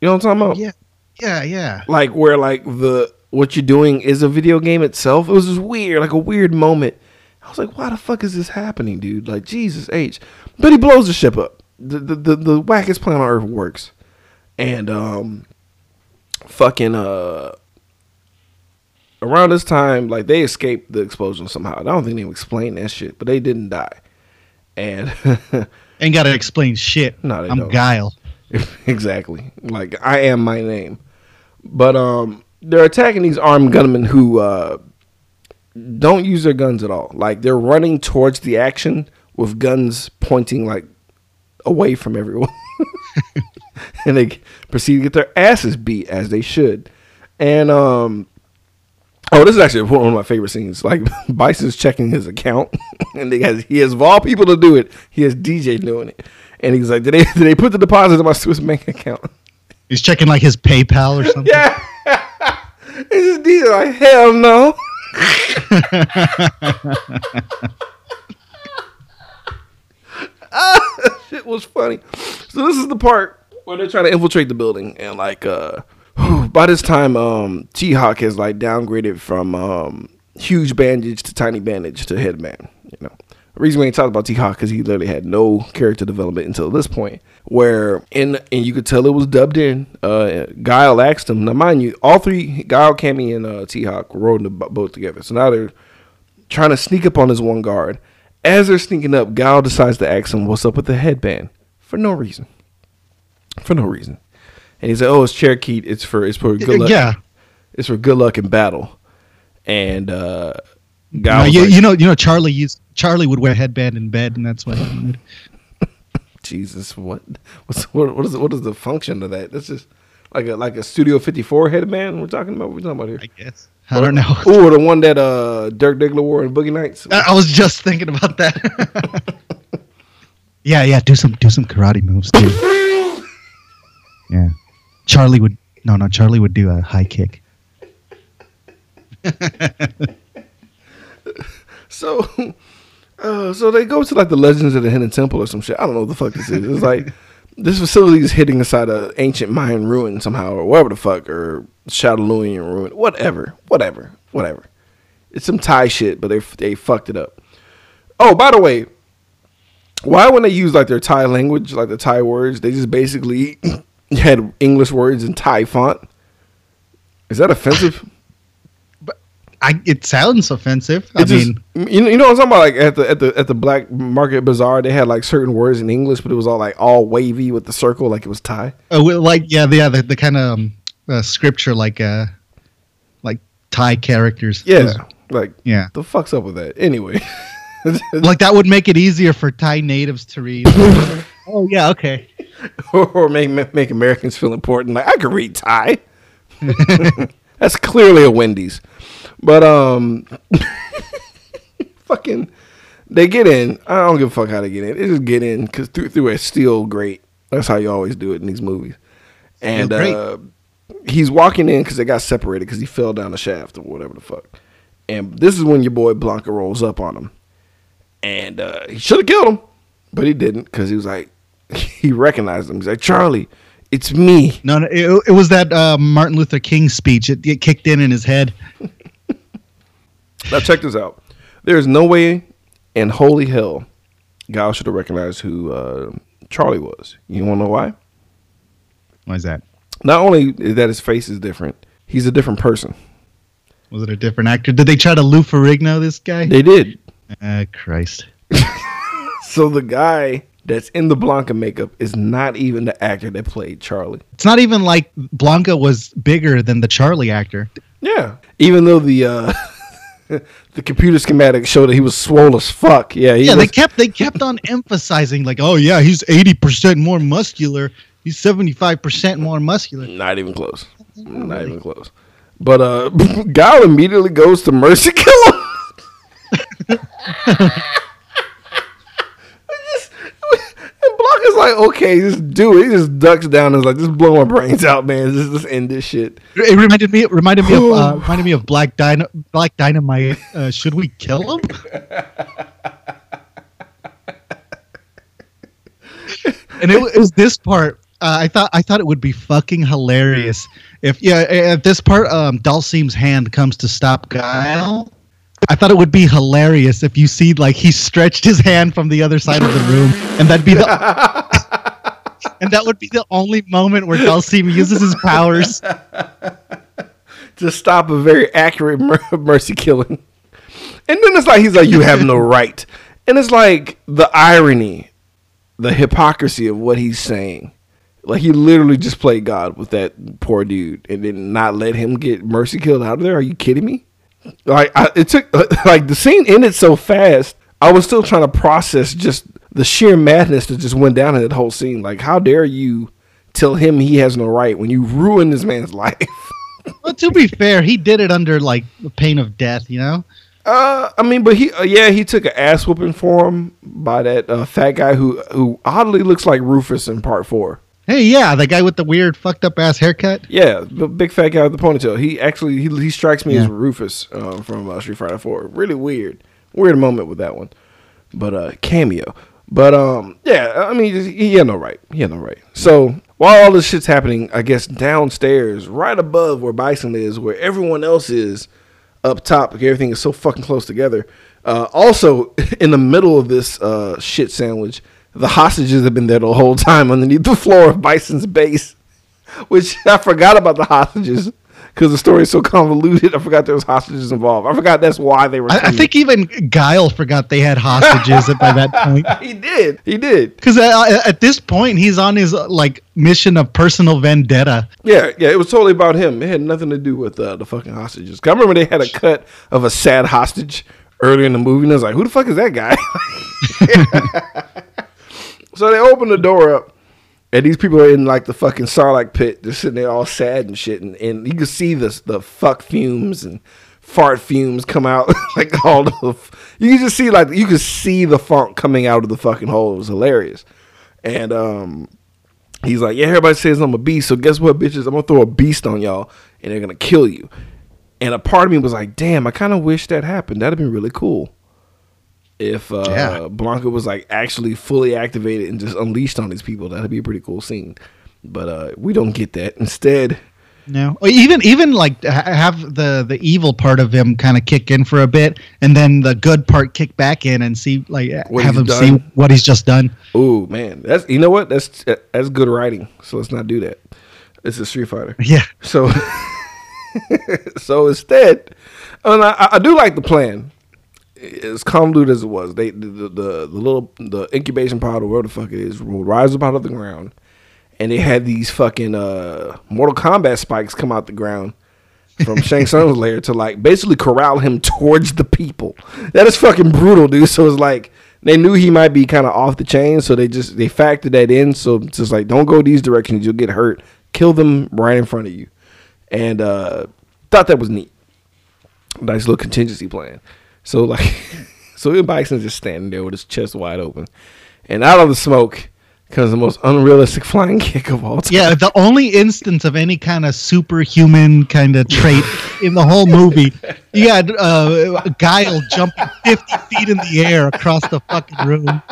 You know what I'm talking about? Yeah, yeah, yeah. Like where like the what you're doing is a video game itself. It was just weird, like a weird moment. I was like, why the fuck is this happening, dude? Like Jesus H. But he blows the ship up. The the the, the wackest plan on earth works. And um fucking uh around this time, like they escaped the explosion somehow. I don't think they explained that shit, but they didn't die. And Ain't got to explain shit. No, they I'm don't. Guile. exactly. Like I am my name. But um they're attacking these armed gunmen who uh don't use their guns at all. Like they're running towards the action with guns pointing like away from everyone. and they proceed to get their asses beat as they should. And um Oh, this is actually one of my favorite scenes. Like Bison's checking his account, and they has he has of all people to do it, he has DJ doing it, and he's like, "Did they did they put the deposit in my Swiss bank account?" He's checking like his PayPal or something. Yeah, it's just DJ like hell no. ah, shit was funny. So this is the part where they're trying to infiltrate the building, and like, uh, by this time, um, T Hawk has like downgraded from um huge bandage to tiny bandage to headman. You know, the reason we ain't talked about T Hawk because he literally had no character development until this point, where in and you could tell it was dubbed in. Uh, Guile asked him. Now, mind you, all three Guile, Cammy, and uh, T Hawk were rode the boat together. So now they're trying to sneak up on this one guard. As they're sneaking up, Guile decides to ask him what's up with the headband for no reason. For no reason. And he said, "Oh, it's Cherokee. It's for it's for good luck. Yeah. it's for good luck in battle." And uh, No, Guile, was you, like, you know, you know, Charlie used Charlie would wear a headband in bed, and that's why. He wanted. Jesus, what? What's what? What is what is the function of that? That's just like a like a Studio 54 headband. We're talking about. What we talking about here? I guess. I don't know. Or the one that uh Dirk Diggler wore in Boogie Nights. I, I was just thinking about that. yeah, yeah. Do some do some karate moves too. Yeah. Charlie would no no. Charlie would do a high kick. So, uh, so they go to like the Legends of the Hidden Temple or some shit. I don't know what the fuck this is. It's like this facility is hidden inside a ancient Mayan ruin somehow, or whatever the fuck, or Shadowlunian ruin, whatever, whatever, whatever. It's some Thai shit, but they they fucked it up. Oh, by the way, why when they use like their Thai language, like the Thai words, they just basically had English words in Thai font. Is that offensive? I, it sounds offensive. I just- mean, you know, you know what I'm talking about? Like at the at the at the black market bazaar, they had like certain words in English, but it was all like all wavy with the circle, like it was Thai. uh, well, like yeah, the yeah, the, the kind of um, uh, scripture like uh, like Thai characters. Yeah, Those- like yeah. the fuck's up with that? Anyway, Like that would make it easier for Thai natives to read. oh yeah, okay. or make make Americans feel important. Like I could read Thai. That's clearly a Wendy's, but um, fucking, they get in. I don't give a fuck how they get in. They just get in because through through a steel grate. That's how you always do it in these movies. And uh, he's walking in because they got separated because he fell down the shaft or whatever the fuck. And this is when your boy Blanka rolls up on him, and uh, he should have killed him, but he didn't because he was like, he recognized him. He's like, Charlie, it's me. No, no it, it was that uh, Martin Luther King speech. It, it kicked in in his head. Now check this out. There's no way in holy hell Guile should have recognized who uh, Charlie was. You want to know why? Why is that? Not only is that his face is different, he's a different person. Was it a different actor? Did they try to Lou Ferrigno this guy? They did. Uh, Christ. So the guy that's in the Blanka makeup is not even the actor that played Charlie. It's not even like Blanka was bigger than the Charlie actor. Yeah. Even though the uh, the computer schematic showed that he was swole as fuck. Yeah. He yeah, they kept they kept on emphasizing like, oh yeah, he's eighty percent more muscular. He's seventy five percent more muscular. Not even close. Not even close. But uh Guile immediately goes to mercy kill him. Just- like, okay, just do it. He just ducks down and is like, just blow my brains out, man. Just, just end this shit. It reminded me it reminded me of uh, reminded me of Black Dyna Black Dynamite. Uh, should we kill him? and it, it was this part. Uh, I thought I thought it would be fucking hilarious if yeah at this part um, Dhalsim's hand comes to stop Guile. I thought it would be hilarious if you see like he stretched his hand from the other side of the room, and that'd be the and that would be the only moment where Dhalsim uses his powers. to stop a very accurate mer- mercy killing. And then it's like he's like, you have no right. And it's like the irony, the hypocrisy of what he's saying. Like he literally just played God with that poor dude, and then not let him get mercy killed out of there. Are you kidding me? Like I, it took like the scene ended so fast. I was still trying to process just the sheer madness that just went down in that whole scene. Like, how dare you tell him he has no right when you ruin this man's life? Well, to be fair, he did it under like the pain of death, you know. Uh, I mean, but he, uh, yeah, he took an ass whooping for him by that uh, fat guy who, who oddly looks like Rufus in part four. Hey, yeah, the guy with the weird fucked up ass haircut. Yeah, the big fat guy with the ponytail. He actually he, he strikes me as Rufus uh, from uh, Street Fighter Four. Really weird, weird moment with that one, but uh, cameo. But um, yeah, I mean, he had no right. He had no right. So while all this shit's happening, I guess downstairs, right above where Bison is, where everyone else is, up top, like everything is so fucking close together. Uh, also, in the middle of this uh, shit sandwich, the hostages have been there the whole time underneath the floor of Bison's base which I forgot about the hostages because the story is so convoluted. I forgot there was hostages involved. I forgot that's why they were. I, I think even Guile forgot they had hostages by that point. he did. He did. Because uh, at this point, he's on his uh, like mission of personal vendetta. Yeah, yeah. It was totally about him. It had nothing to do with uh, the fucking hostages. I remember they had a cut of a sad hostage earlier in the movie, and I was like, "Who the fuck is that guy?" so they open the door up. And these people are in like the fucking Sarlacc pit. They're sitting there all sad and shit. And, and you can see the, the fuck fumes and fart fumes come out. like all the. You can just see like, you can see the funk coming out of the fucking hole. It was hilarious. And um, he's like, yeah, everybody says I'm a beast. So guess what, bitches? I'm to throw a beast on y'all and they're to kill you. And a part of me was like, damn, I kind of wish that happened. That'd have been really cool if uh, Yeah. Blanka was like actually fully activated and just unleashed on these people. That'd be a pretty cool scene. But uh, we don't get that. Instead, No, or even even like have the the evil part of him kind of kick in for a bit, and then the good part kick back in and see like What have him done. see what he's just done. Ooh man, that's you know what? That's that's good writing. So let's not do that. It's a Street Fighter. Yeah, So, so instead, and I, I do like the plan. As convoluted as it was, they the, the, the, the little the incubation pod or whatever the fuck it is will rise up out of the ground, and they had these fucking uh, Mortal Kombat spikes come out the ground from Shang Tsung's lair to like basically corral him towards the people. That is fucking brutal, dude. So it's like they knew he might be kind of off the chain, so they just they factored that in. So it's just like don't go these directions, you'll get hurt. Kill them right in front of you, and uh, thought that was neat. Nice little contingency plan. So like, so M Bison's just standing there with his chest wide open, and out of the smoke comes the most unrealistic flying kick of all time. yeah. The only instance of any kind of superhuman kind of trait in the whole movie, you had uh, Guile jumping fifty feet in the air across the fucking room.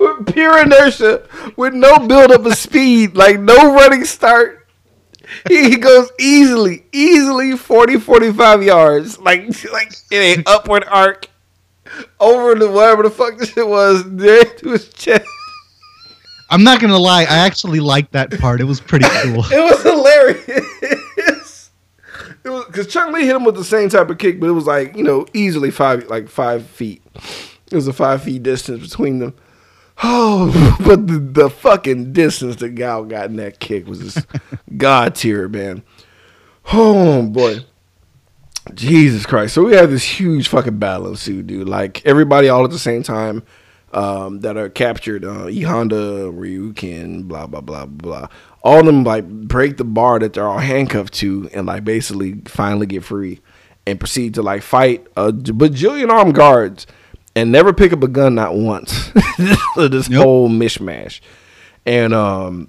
with pure inertia, with no buildup of speed, like no running start. He, goes easily, easily 40, 45 yards, like like in an upward arc over to whatever the fuck this shit was, there to his chest. I'm not gonna lie, I actually liked that part. It was pretty cool. It was hilarious. It was because Chun Li hit him with the same type of kick, but it was like you know easily five like five feet. It was a five feet distance between them. Oh, but the, the fucking distance that Guile got in that kick was just god tier, man. Oh boy. Jesus Christ. So we had this huge fucking battle ensued, dude. Like everybody all at the same time um, that are captured. Uh, E Honda, Ryukin, blah, blah, blah, blah. All of them like break the bar that they're all handcuffed to and like basically finally get free and proceed to like fight a bajillion armed guards and never pick up a gun not once. this Nope. whole mishmash. And um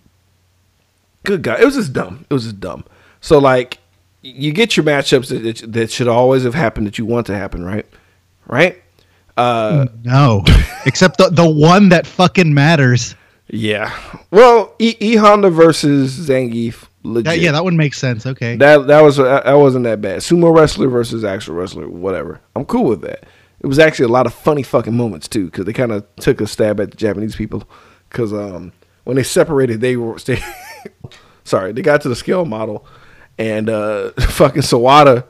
good God, it was just dumb. It was just dumb. So like, you get your matchups that, that that should always have happened that you want to happen, right? Right? Uh, No, except the the one that fucking matters. yeah. Well, E, e Honda versus Zangief, legit. That, yeah, that one makes sense. Okay. that that was that wasn't that bad. Sumo wrestler versus actual wrestler, whatever. I'm cool with that. It was actually a lot of funny fucking moments too, because they kind of took a stab at the Japanese people. Because um, when they separated, they were they, sorry, they got to the scale model, and uh, fucking Sawada,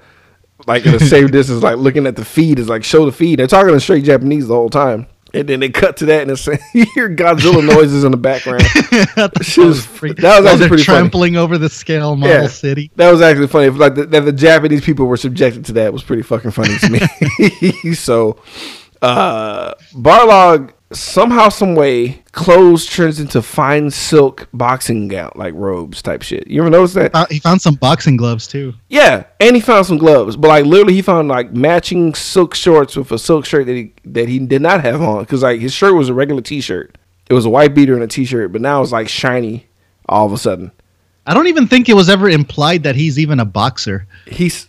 like in the same distance, like looking at the feed, is like show the feed. They're talking in straight Japanese the whole time. And then they cut to that, and it's, you hear Godzilla noises in the background. Shit was- freak- that was While actually they're pretty funny. trampling over the scale model city. That was actually funny. Like the, that the Japanese people were subjected to that was pretty fucking funny to me. so, uh, Barlog somehow, some way, clothes turns into fine silk boxing gown like robes type shit. You ever notice that? Uh, he found some boxing gloves too. Yeah, and he found some gloves, but like literally, he found like matching silk shorts with a silk shirt that he that he did not have on because like his shirt was a regular t-shirt. It was a white beater and a t-shirt, but now it's like shiny all of a sudden. I don't even think it was ever implied that he's even a boxer. he's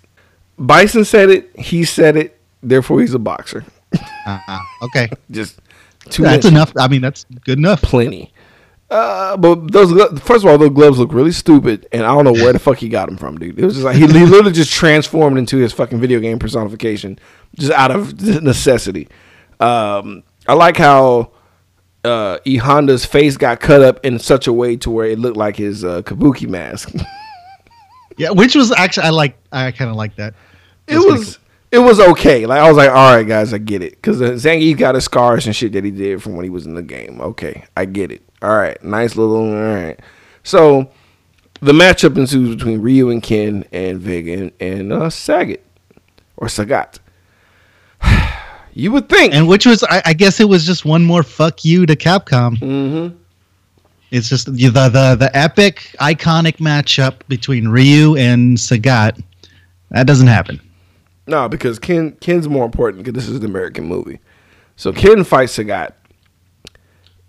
Bison said it. He said it. Therefore, he's a boxer. Uh, okay, Just too that's much, enough. I mean, that's good enough. plenty. Uh, but those first of all, those gloves look really stupid, and I don't know where the fuck he got them from, dude. It was just like he, he literally just transformed into his fucking video game personification, just out of necessity. Um, I like how uh, E Honda's face got cut up in such a way to where it looked like his uh, kabuki mask. Yeah, which was actually I like. I kind of like that. it That's pretty was it was okay. Like I was like, all right, guys, I get it because uh, Zangief got his scars and shit that he did from when he was in the game. Okay, I get it. All right, nice little. All right, so the matchup ensues between Ryu and Ken and Vega and, and uh, Sagat or Sagat. you would think, And which was, I, I guess, it was just one more fuck you to Capcom. Mm-hmm. It's just the the the epic, iconic matchup between Ryu and Sagat. That doesn't happen. No, because Ken Ken's more important because this is an American movie. So Ken fights Sagat.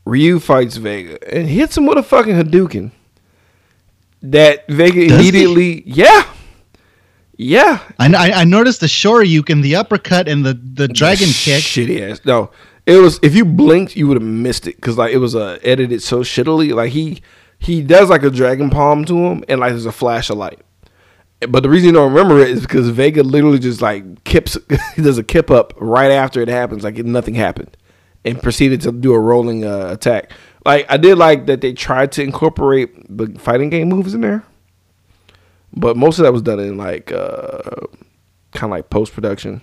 Ryu fights Vega and hits him with a fucking Hadouken. That Vega Does he? immediately, yeah, yeah, I, I, I noticed the Shoryuken, the uppercut, and the the dragon kick. shitty ass. No, it was if you blinked, you would have missed it because like it was uh, edited so shittily. Like he he does like a dragon palm to him, and like there's a flash of light, But the reason you don't remember it is because Vega literally just like kips, he does a kip up right after it happens, like nothing happened, and proceeded to do a rolling uh, attack. Like I did like that they tried to incorporate the fighting game moves in there, but most of that was done in like uh, kind of like post production.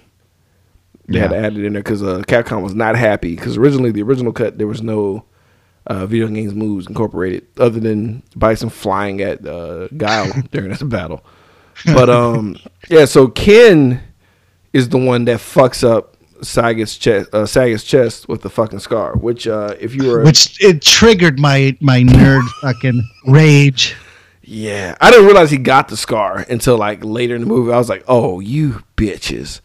They had to add it in there because uh, Capcom was not happy because originally the original cut there was no uh, video games moves incorporated other than Bison flying at uh, Guile during this battle. But um, yeah, so Ken is the one that fucks up Sagat's chest, uh, Sagat's chest with the fucking scar. Which, uh, if you were, Which it triggered my my nerd fucking rage. yeah, I didn't realize he got the scar until like later in the movie. I was like, oh, you bitches.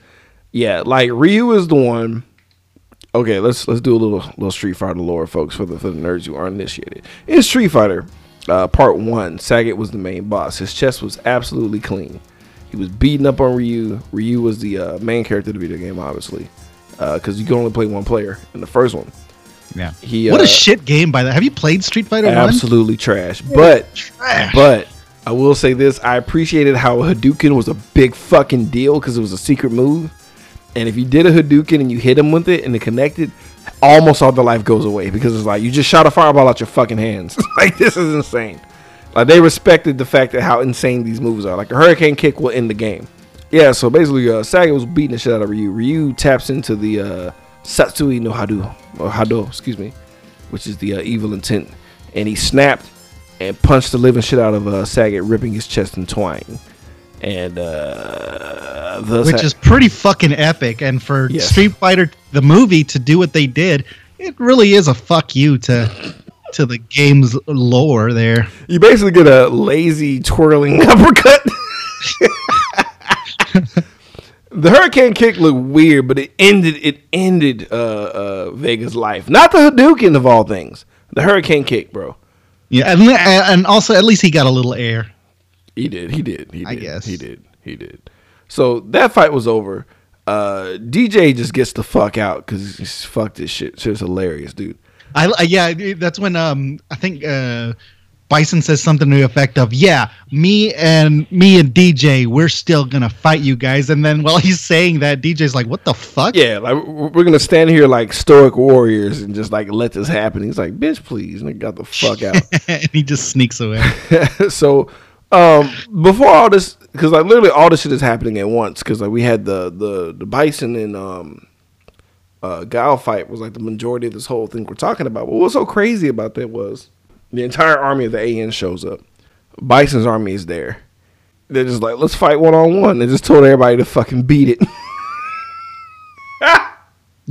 Yeah, like Ryu is the one. Okay, let's let's do a little little Street Fighter lore, folks, for the for the nerds who aren't initiated. In Street Fighter, uh, Part One, Sagat was the main boss. His chest was absolutely clean. He was beating up on Ryu. Ryu was the uh, main character of the video game, obviously, because you can only play one player in the first one. Yeah. He what uh, a shit game by that. Have you played Street Fighter absolutely trash. But Trash. but I will say this: I appreciated how Hadouken was a big fucking deal because it was a secret move, and if you did a Hadouken and you hit him with it and it connected, almost all the life goes away because it's like you just shot a fireball out your fucking hands. like this is insane. Like they respected the fact that how insane these moves are. Like a Hurricane Kick will end the game. Yeah, so basically, uh, was beating the shit out of Ryu. Ryu taps into the uh, Satsui no Hado, or Hado, excuse me, which is the uh, evil intent, and he snapped and punched the living shit out of uh, Sagat, ripping his chest in twain. And uh, thus which ha- is pretty fucking epic. And for Yes. Street Fighter the movie to do what they did, it really is a fuck you to to the game's lore there. you basically get a lazy twirling uppercut. the hurricane kick looked weird, but it ended it ended uh, uh, Vega's life. Not the Hadouken of all things. The hurricane kick, bro. Yeah, and, and also at least he got a little air. He did. He did. He did. I guess. he did. He did. So that fight was over. Uh, DJ just gets the fuck out because he's fuck this shit. Shit's hilarious, dude. I, I yeah, that's when um I think uh Bison says something to the effect of, "Yeah, me and me and DJ, we're still gonna fight you guys." And then while he's saying that, DJ's like, "What the fuck?" Yeah, like we're we're gonna stand here like stoic warriors and just like let this happen. He's like, bitch, please, and he got the fuck out. and he just sneaks away. so um before all this because like literally all this shit is happening at once because like we had the the the bison and um uh Guile fight was like the majority of this whole thing we're talking about. But what was so crazy about that was the entire army of the an shows up. Bison's army is there. They're just like let's fight one-on-one. They just told everybody to fucking beat it.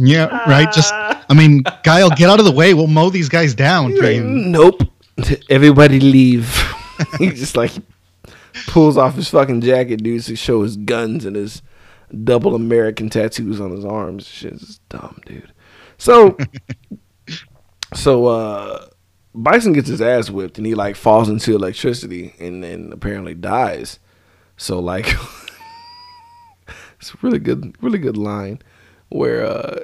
Yeah, right. Just, I mean, Guile, get out of the way. We'll mow these guys down. Like, nope. Everybody leave he just like pulls off his fucking jacket dude to show his guns and his double American tattoos on his arms. Shit's dumb, dude. So, so uh, Bison gets his ass whipped and he like falls into electricity and then apparently dies. So like, it's a really good, really good line where uh,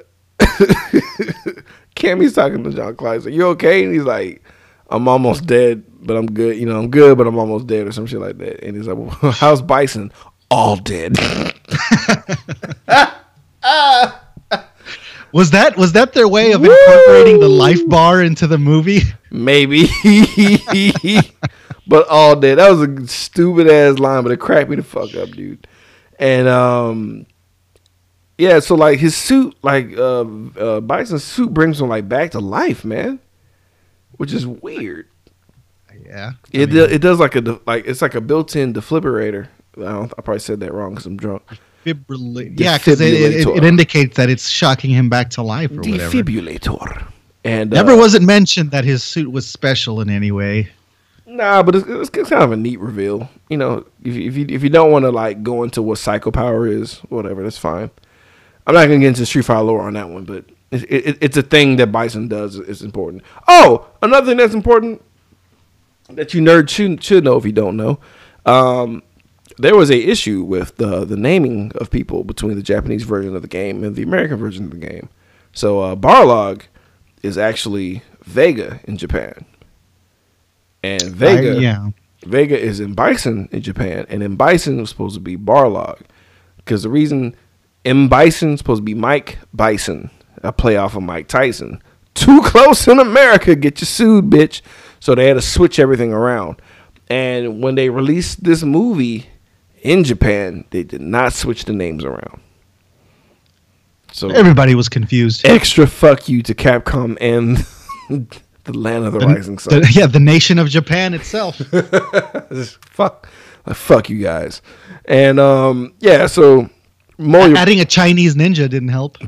Cammy's talking to John Claude. He's like, "You okay?" And he's like, "I'm almost dead, but I'm good. You know, I'm good, but I'm almost dead, or some shit like that." And he's like, well, "How's Bison?" All dead. Was that was that their way of incorporating the life bar into the movie? Maybe. but all dead. That was a stupid ass line, but it cracked me the fuck up, dude. And um yeah, so like his suit, like uh, uh Bison's suit brings him like back to life, man. Which is weird. Yeah. It do- it does like a de- like it's like a built-in defibrillator. I don't, I probably said that wrong because I'm drunk. Defibrillate. Yeah, because it, it, it, indicates that it's shocking him back to life or whatever. Defibrillator. And uh, Never was it mentioned that his suit was special in any way. Nah, but it's, it's, it's kind of a neat reveal. You know, if you, if you if you don't want to like go into what psycho power is, whatever, that's fine. I'm not gonna get into Street Fighter lore on that one, but it, it, it's a thing that Bison does. It's important. Oh, another thing that's important that you nerds should should know if you don't know. Um, there was a issue with the the naming of people between the Japanese version of the game and the American version of the game. So uh, Barlog is actually Vega in Japan, and Vega I- yeah. Vega is M Bison in Japan, and M Bison was supposed to be Barlog, because the reason M Bison is supposed to be Mike Bison, a play off of Mike Tyson. Too close in America, get you sued, bitch. So they had to switch everything around. And when they released this movie in Japan, they did not switch the names around. So Everybody was confused. extra fuck you to Capcom and the land of the rising sun. The- yeah, the nation of Japan itself. Fuck, like, fuck you guys. And um, yeah, so Moyo Adding a Chinese ninja didn't help.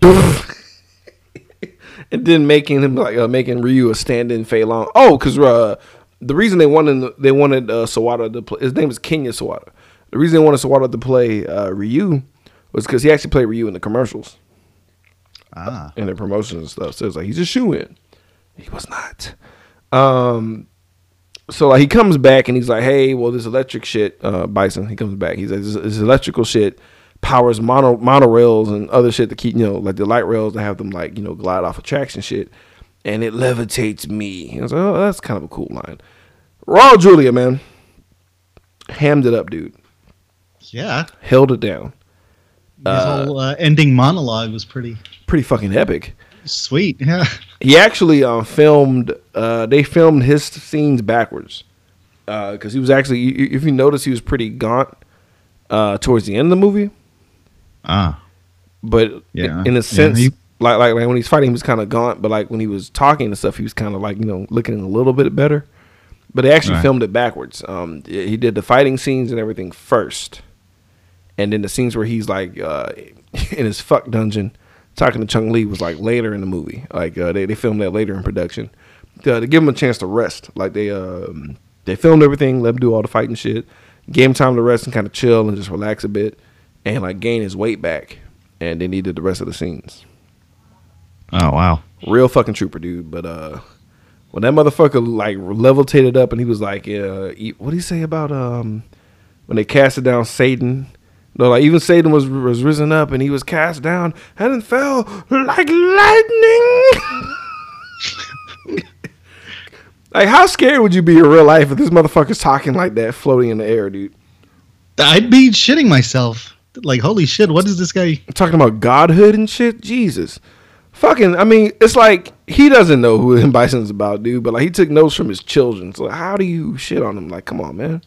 and then making him like uh, making Ryu a stand-in Fei Long. Oh, because uh, the reason they wanted they wanted uh, Sawada to play his name is Kenya Sawada. The reason they wanted Sawada to play uh, Ryu was because he actually played Ryu in the commercials Ah. and the promotions and stuff. So it's like he's a shoe in. He was not. Um, so like he comes back and he's like, "Hey, well, this electric shit, uh, Bison." He comes back. He's like, "This, this electrical shit powers mono monorails and other shit to keep you know like the light rails to have them like you know glide off of tracks and shit, and it levitates me." And I was like, "Oh, that's kind of a cool line." Raul Julia, man, hammed it up, dude. Yeah. Held it down. His whole uh, ending monologue was pretty Pretty fucking epic. sweet. Yeah. He actually uh, filmed. Uh, they filmed his scenes backwards because he was actually. If you notice, he was pretty gaunt uh, towards the end of the movie. Ah. But Yeah. in Yeah, a sense, he- like, like like when he's fighting, he was kind of gaunt. But like when he was talking and stuff, he was kind of like you know looking a little bit better. But they actually Right. filmed it backwards. Um, he did the fighting scenes and everything first, and then the scenes where he's like uh, in his fuck dungeon talking to Chun Li was like later in the movie. Like uh, they they filmed that later in production to, to give him a chance to rest. Like they um they filmed everything, let him do all the fighting shit, gave him time to rest and kind of chill and just relax a bit, and like gain his weight back. And then he did the rest of the scenes. Oh wow. Real fucking trooper, dude. But uh, when that motherfucker like levitated up and he was like, uh, what do you say about um when they casted down Satan? No, like even Satan was was risen up and he was cast down and fell like lightning. like how scared would you be in real life if this motherfucker's talking like that, floating in the air, dude? I'd be shitting myself. Like, holy shit, what is this guy? talking about godhood and shit. Jesus, fucking. I mean, it's like he doesn't know who M Bison's about, dude. But like he took notes from his children. So how do you shit on him? Like, come on, man.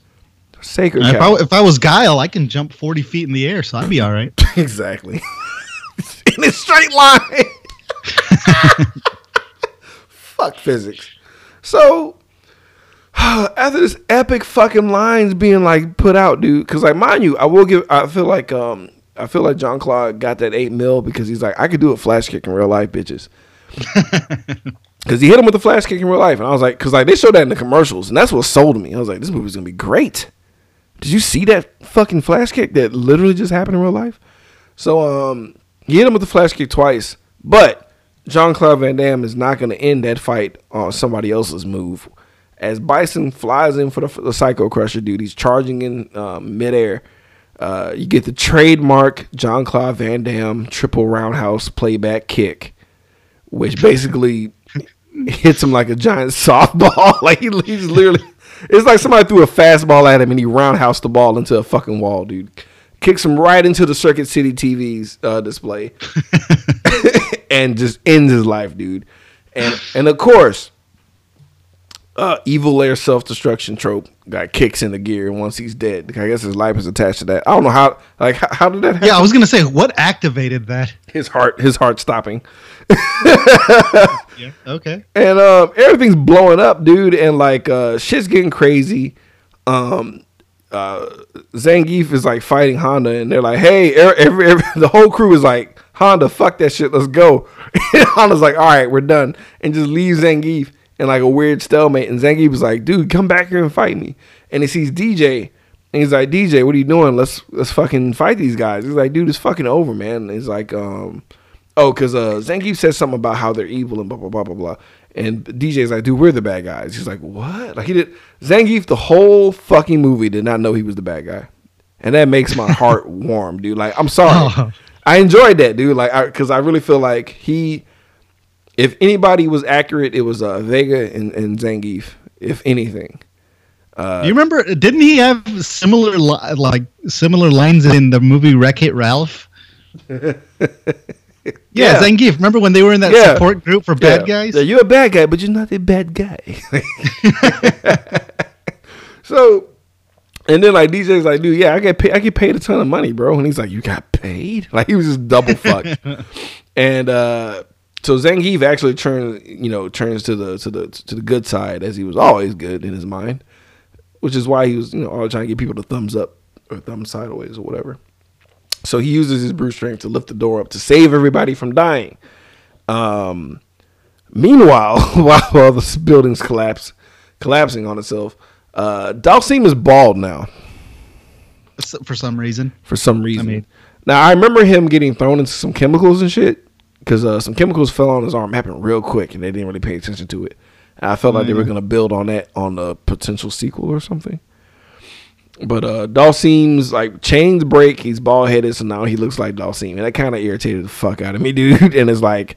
Sacred If I, if I was Guile, I can jump 40 feet in the air, so I'd be all right. exactly. In a straight line. Fuck physics. So after this epic fucking lines being like put out, dude, because like mind you, I will give. I feel like um, I feel like John Claude got that eight mil because he's like, I could do a flash kick in real life, bitches. Because he hit him with a flash kick in real life, and I was like, because like they showed that in the commercials, and that's what sold me. I was like, this movie's gonna be great. Did you see that fucking flash kick that literally just happened in real life? So um, he hit him with the flash kick twice, but John Claude Van Damme is not going to end that fight on somebody else's move. As Bison flies in for the, the Psycho Crusher, dude, he's charging in um, midair. Uh, you get the trademark John Claude Van Damme triple roundhouse playback kick, which basically hits him like a giant softball. like he, he's literally, it's like somebody threw a fastball at him and he roundhouse the ball into a fucking wall, dude. Kicks him right into the Circuit City TV's uh, display, and just ends his life, dude. And and of course, uh, evil layer self destruction trope guy kicks in the gear once he's dead. I guess his life is attached to that. I don't know how. Like how, how did that happen? Yeah, I was to say, what activated that? His heart, his heart stopping. Yeah. Okay. and um, everything's blowing up, dude, and like uh, shit's getting crazy. Um, uh, Zangief is like fighting Honda, and they're like, "Hey, every, every, the whole crew is like, Honda, fuck that shit, let's go." And Honda's like, "All right, we're done," and just leaves Zangief in like a weird stalemate. And Zangief was like, "Dude, come back here and fight me." And he sees DJ, and he's like, "DJ, what are you doing? Let's let's fucking fight these guys." He's like, "Dude, it's fucking over, man." And he's like, um. Oh, because uh, Zangief says something about how they're evil and blah blah blah blah blah. And DJ's like, dude, we're the bad guys. He's like, what? Like he did. Zangief the whole fucking movie did not know he was the bad guy, and that makes my heart warm, dude. Like I'm sorry, Oh. I enjoyed that, dude. Like because I, really feel like he, if anybody was accurate, it was uh, Vega and, and Zangief, if anything. Do you remember? Didn't he have similar li- like similar lines in the movie Wreck It Ralph? yeah, Yeah. Zangief. Remember when they were in that Yeah. support group for bad guys? Yeah, you're a bad guy, but you're not a bad guy. so, and then like DJ's like, dude, yeah, I get paid. I get paid a ton of money, bro. And he's like, you got paid? Like he was just double fucked. and uh so Zangief actually turns, you know, turns to the to the to the good side as he was always good in his mind, which is why he was, you know, always trying to get people to thumbs up or thumbs sideways or whatever. So he uses his brute strength to lift the door up to save everybody from dying. Um, meanwhile, while, the building's collapse, collapsing on itself, uh, Dhalsim is bald now for some reason. for some reason. I mean- now I remember him getting thrown into some chemicals and shit because uh, some chemicals fell on his arm. Happened real quick, and they didn't really pay attention to it. And I felt like they were gonna build on that on a potential sequel or something. But uh Dhalsim's like chains break, he's bald headed, so now he looks like Dhalsim. And that kind of irritated the fuck out of me, dude. And it's like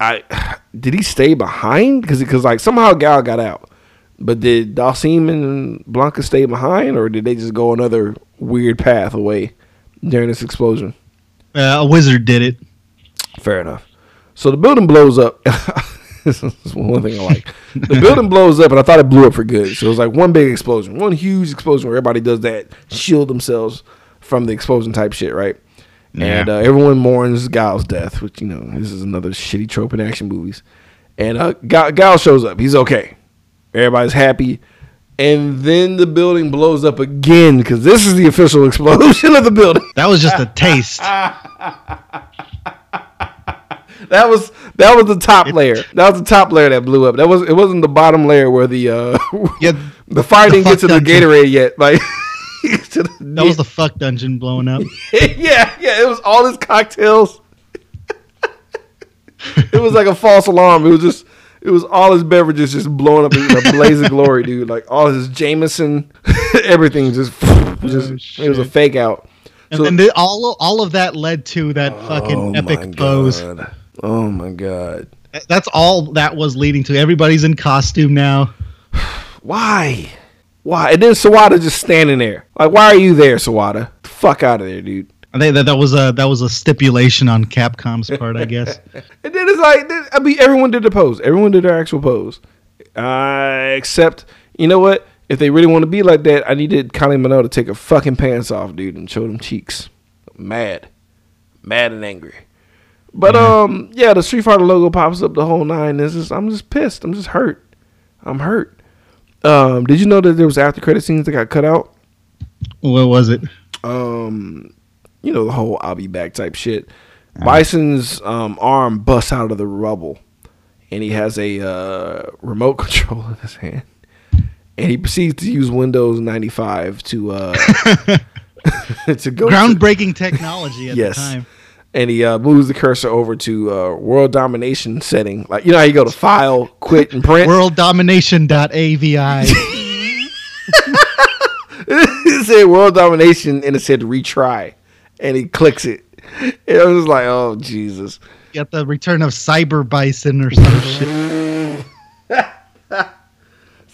I did he stay behind? Cause because like somehow Guile got out. But did Dhalsim and Blanka stay behind or did they just go another weird path away during this explosion? Uh, a wizard did it. Fair enough. So the building blows up. this is one thing I like. The building blows up, and I thought it blew up for good. So it was like one big explosion, one huge explosion where everybody does that, shield themselves from the explosion type shit, right? And uh, everyone mourns Guile's death, which you know this is another shitty trope in action movies. And uh, shows up. He's okay. Everybody's happy. And then the building blows up again because this is the official explosion of the building. That was just a taste. That was that was the top layer. That was the top layer that blew up. That was it wasn't the bottom layer where the uh Yeah, the fire the didn't get to the dungeon. Gatorade yet. Like to the- That was the fuck dungeon blowing up. yeah, yeah, it was all his cocktails. it was like a false alarm. It was just it was all his beverages just blowing up in a blaze of glory, dude. Like all his Jameson, everything just, just it was a fake out. And So- then the, all all of that led to that fucking epic pose. god. Oh my god. That's all that was leading to. Everybody's in costume now. Why? Why? And then Sawada just standing there. Like, why are you there, Sawada? The fuck out of there, dude. I think that that was a that was a stipulation on Capcom's part, I guess. And then it's like, then- I mean, everyone did the pose. Everyone did their actual pose. Uh, except, you know what? If they really want to be like that, I needed Kylie Minogue to take her fucking pants off, dude, and show them cheeks. Mad. Mad and angry. But, um, yeah, the Street Fighter logo pops up the whole nine. This is, I'm just pissed. I'm just hurt. I'm hurt. Um, did you know that there was after credit scenes that got cut out? what was it? um, you know, the whole I'll be back type shit. Bison's um, arm busts out of the rubble, and he has a uh, remote control in his hand, and he proceeds to use Windows 95 to uh, to go to- Groundbreaking technology at Yes. the time. And he uh, moves the cursor over to uh, world domination setting. Like you know how you go to file, quit, and print. World domination.avi. it said world domination, and it said retry, and he clicks it. It was like, oh Jesus. Get the return of Cyber Bison or some shit.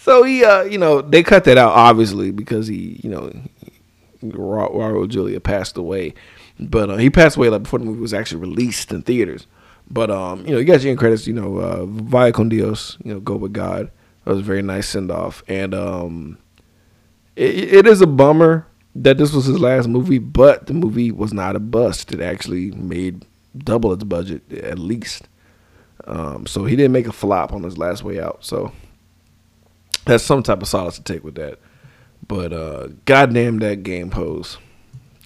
So he, uh, you know, they cut that out obviously because he, you know, Raul Julia passed away, but uh, he passed away like before the movie was actually released in theaters. But um, you know, you got your credits. You know, uh, Vaya con Dios. You know, go with God. That was a very nice send off, and um, it, it is a bummer that this was his last movie, but the movie was not a bust. It actually made double its budget at least. Um, so he didn't make a flop on his last way out. So that's some type of solace to take with that. But uh goddamn that game pose.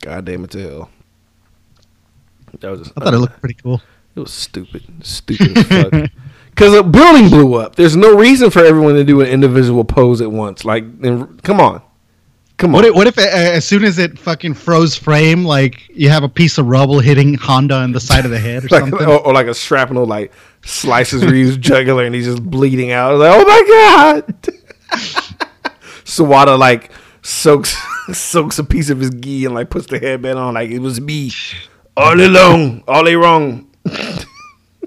Goddamn it to hell. That was just, I thought it looked pretty cool. it was stupid. Stupid as fuck. Cause a building blew up. There's no reason for everyone to do an individual pose at once. Like come on. Come on. What if, what if uh, as soon as it fucking froze frame, like you have a piece of rubble hitting Honda on the side of the head or like, something? or, or like a shrapnel like slices Ryu's jugular and he's just bleeding out. Like, oh my god. Sawada like soaks soaks a piece of his gi and like puts the headband on like it was me all along, all wrong.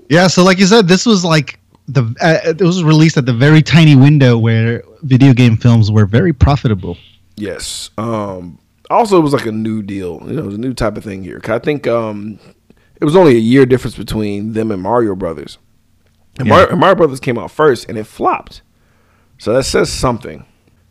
Yeah, so like you said, this was like the uh, it was released at the very tiny window where video game films were very profitable. Yes. Um, also, it was like a new deal. You know, it was a new type of thing here. 'Cause I think um, it was only a year difference between them and Mario Brothers. And, Mar- and Mario Brothers came out first, and it flopped. So that says something.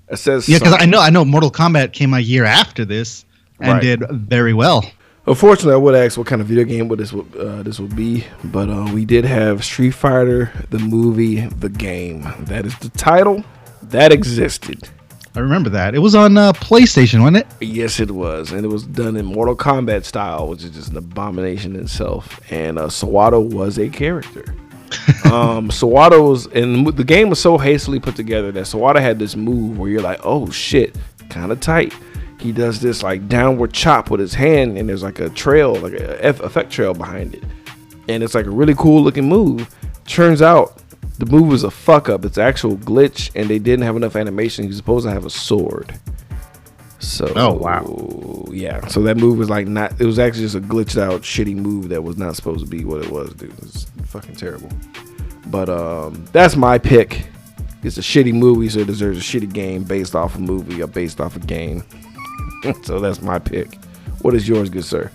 It says Yeah, because I know I know Mortal Kombat came a year after this and Right. did very well. Unfortunately, I would ask what kind of video game would this would uh, this would be, but uh, we did have Street Fighter, the movie, the game. That is the title that existed. I remember that. It was on uh, PlayStation, wasn't it? Yes, it was, and it was done in Mortal Kombat style, which is just an abomination in itself. And uh, Sawada was a character. um, Sawada was, and the game was so hastily put together that Sawada had this move where you're like, oh shit, kind of tight. He does this like downward chop with his hand, and there's like a trail, like a F- effect trail behind it, and it's like a really cool looking move. Turns out the move was a fuck up. It's actual glitch, and they didn't have enough animation. He's supposed to have a sword. So Oh, wow. yeah. So that move was like not. It was actually just a glitched out shitty move that was not supposed to be what it was, dude. It's fucking terrible. But um, that's my pick. It's a shitty movie, so it deserves a shitty game based off a movie or based off a game. so that's my pick. What is yours, good sir?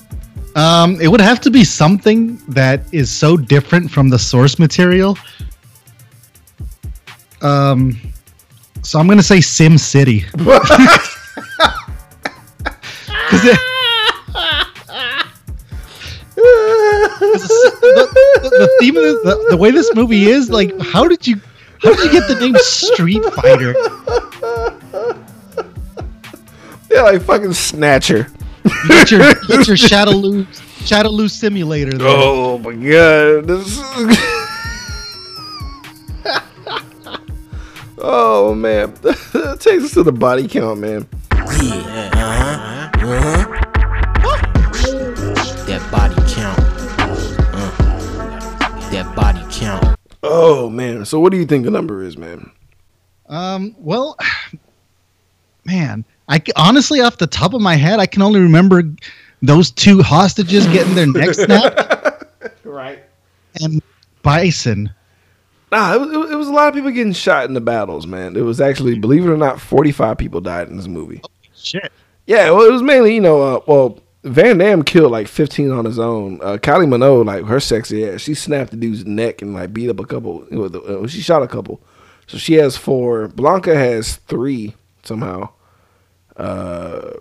Um, it would have to be something that is so different from the source material. Um, so I'm gonna say Sim City. it- the, the, the theme of the, the way this movie is, like, how did you, how did you get the name Street Fighter? Yeah, like fucking Snatcher. Get your, you get your Shadaloo, Shadaloo simulator. There. Oh my god. This is- oh man. that Takes us to the body count, man. Uh huh. Uh huh. That body count. Uh, that body count. Oh man. So what do you think the number is, man? Um, well, man, I honestly, off the top of my head, I can only remember those two hostages getting their necks snapped Right. and Bison. Nah, it was, it was- a lot of people getting shot in the battles, man. It was actually, believe it or not, 45 people died in this movie. Shit. Yeah, well, it was mainly, you know, uh, well, Van Damme killed like 15 on his own. Uh, Kylie Minogue, like her sexy ass, she snapped the dude's neck and like beat up a couple. With the, uh, she shot a couple, so she has four. Blanka has three somehow. Uh,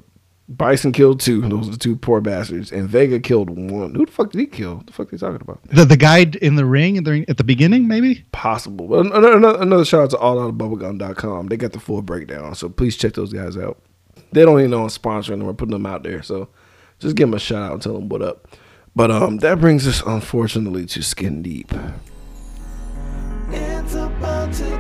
Bison killed two. Those are the two poor bastards. And Vega killed one. Who the fuck did he kill? What the fuck are you talking about? The the guy in the ring at the, at the beginning, maybe. Possible. But another, another, another shout out to alloutbubblegum.com. They got the full breakdown, so please check those guys out. They don't even know I'm sponsoring them or putting them out there, so just give them a shout out and tell them what up. But um, that brings us unfortunately to Skin Deep. It's about to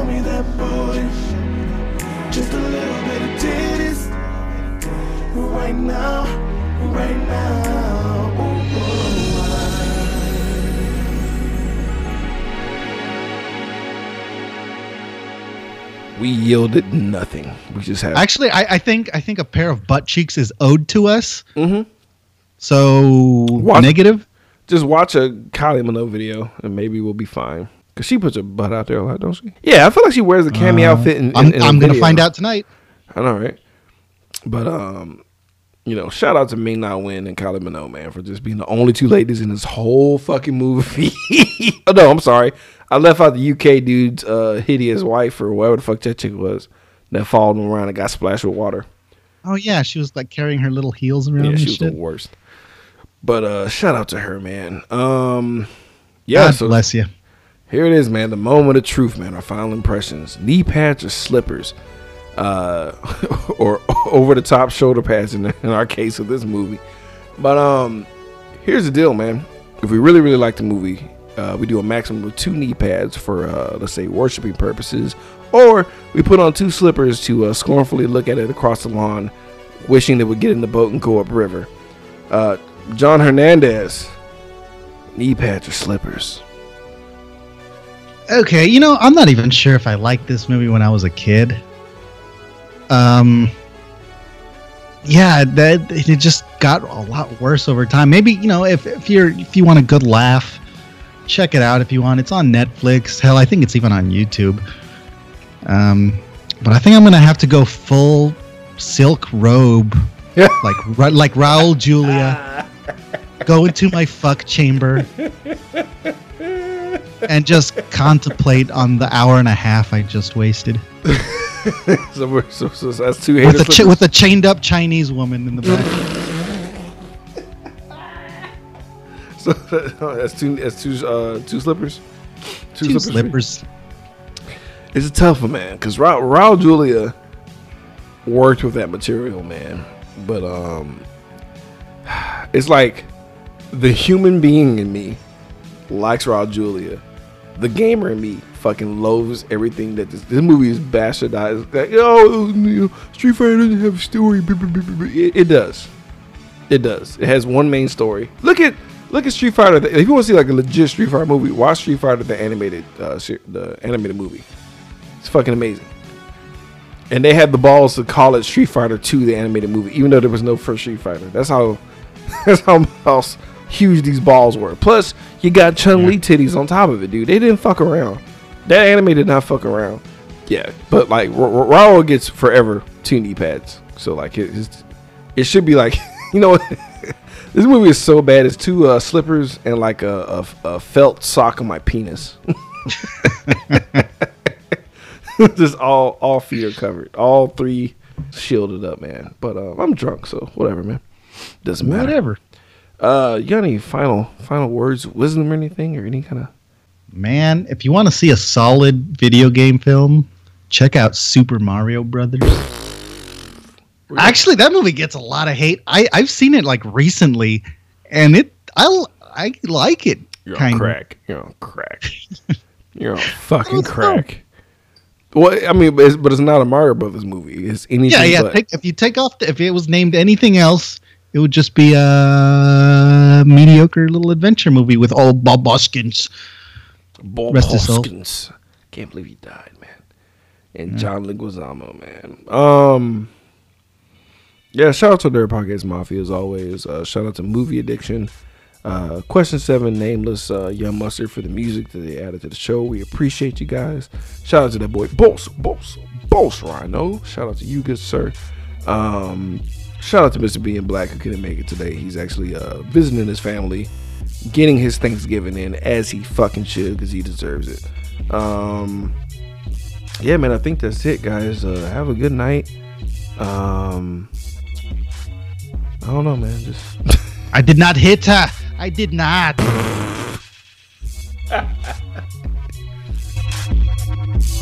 show me that booty. Just a little bit of titties. Right now, right now. Ooh, ooh, We yielded nothing. We just have Actually, I, I think I think a pair of butt cheeks is owed to us. Mm-hmm. So What? negative. just watch a Kylie Minogue video and maybe we'll be fine. Cause she puts her butt out there a lot, don't she? Yeah, I feel like she wears a Cammy outfit. In, in, I'm, in I'm gonna find out tonight. I know, right? But um, you know, shout out to Ming Na Wen and Kylie Minogue, man, for just being the only two ladies in this whole fucking movie. oh no, I'm sorry, I left out the UK dude's uh, hideous wife or whatever the fuck that chick was that followed him around and got splashed with water. Oh yeah, she was like carrying her little heels around. Yeah, she was the worst. But uh, shout out to her, man. Um, yeah, God so bless you. Here it is, man. The moment of truth, man. Our final impressions: knee pads or slippers, uh, or over the top shoulder pads in, in our case of this movie. But um, here's the deal, man. If we really, really like the movie, uh, we do a maximum of two knee pads for, uh, let's say, worshiping purposes, or we put on two slippers to uh, scornfully look at it across the lawn, wishing they would get in the boat and go upriver. Uh, John Hernandez, knee pads or slippers? Okay, you know, I'm not even sure if I liked this movie when I was a kid. Um, yeah, that it just got a lot worse over time. Maybe you know if if you're if you want a good laugh, check it out if you want. It's on Netflix. Hell, I think it's even on YouTube. Um, but I think I'm gonna have to go full silk robe, Yeah. like like Raul Julia. go into my fuck chamber and just contemplate on the hour and a half I just wasted So, we're, so, so that's two with a cha- with a chained up Chinese woman in the back. so, that's two. That's two. Uh, two slippers. Two slippers. It's a tough one, man. Because Raul, Raul Julia worked with that material, man. But um, it's like the human being in me likes Raul Julia. The gamer in me fucking loathes everything that this, this movie is bastardized. Like, oh, you know, Street Fighter doesn't have a story. It, it does. It does. It has one main story. Look at look at Street Fighter. If you want to see like a legit Street Fighter movie, watch Street Fighter the animated uh, the animated movie. It's fucking amazing. And they had the balls to call it Street Fighter 2, the animated movie, even though there was no first Street Fighter. That's how that's how, how huge these balls were. Plus, you got Chun Li titties on top of it, dude. They didn't fuck around. That anime did not fuck around. Yeah, but like Ra- Ra- Raul gets forever two knee pads. So like it, it should be like you know what? this movie is so bad. It's two uh, slippers and like a, a, a felt sock on my penis. Just all all feet are covered. All three shielded up, man. But uh, I'm drunk, so whatever, man. Doesn't matter. Whatever. Uh, you got any final final words, wisdom, or anything, or any kind of? Man, if you want to see a solid video game film, check out Super Mario Brothers. Actually, that movie gets a lot of hate. I I've seen it like recently, and it I I like it. You're kind on of. crack. You're on crack. You're on fucking don't know. crack. Well, I mean, but it's, but it's not a Mario Brothers movie. It's anything Yeah, yeah. Take, if you take off, the, if it was named anything else, it would just be a mediocre little adventure movie with old Bob Hoskins. Bob Rest. Hoskins. Can't believe he died, man. And John Leguizamo, man. Um, yeah. Shout out to their podcast mafia as always. Uh, shout out to Movie Addiction. Uh, question seven, nameless uh, Young Mustard for the music that they added to the show. We appreciate you guys. Shout out to that boy, Boss, Boss, Boss Rhino. Shout out to you, good sir. Um, shout out to Mr. Being Black who couldn't make it today. He's actually uh, visiting his family, getting his Thanksgiving in as he fucking should because he deserves it. Um, yeah, man, I think that's it, guys. Uh, have a good night. Um, I don't know, man. Just. I did not hit her. I did not.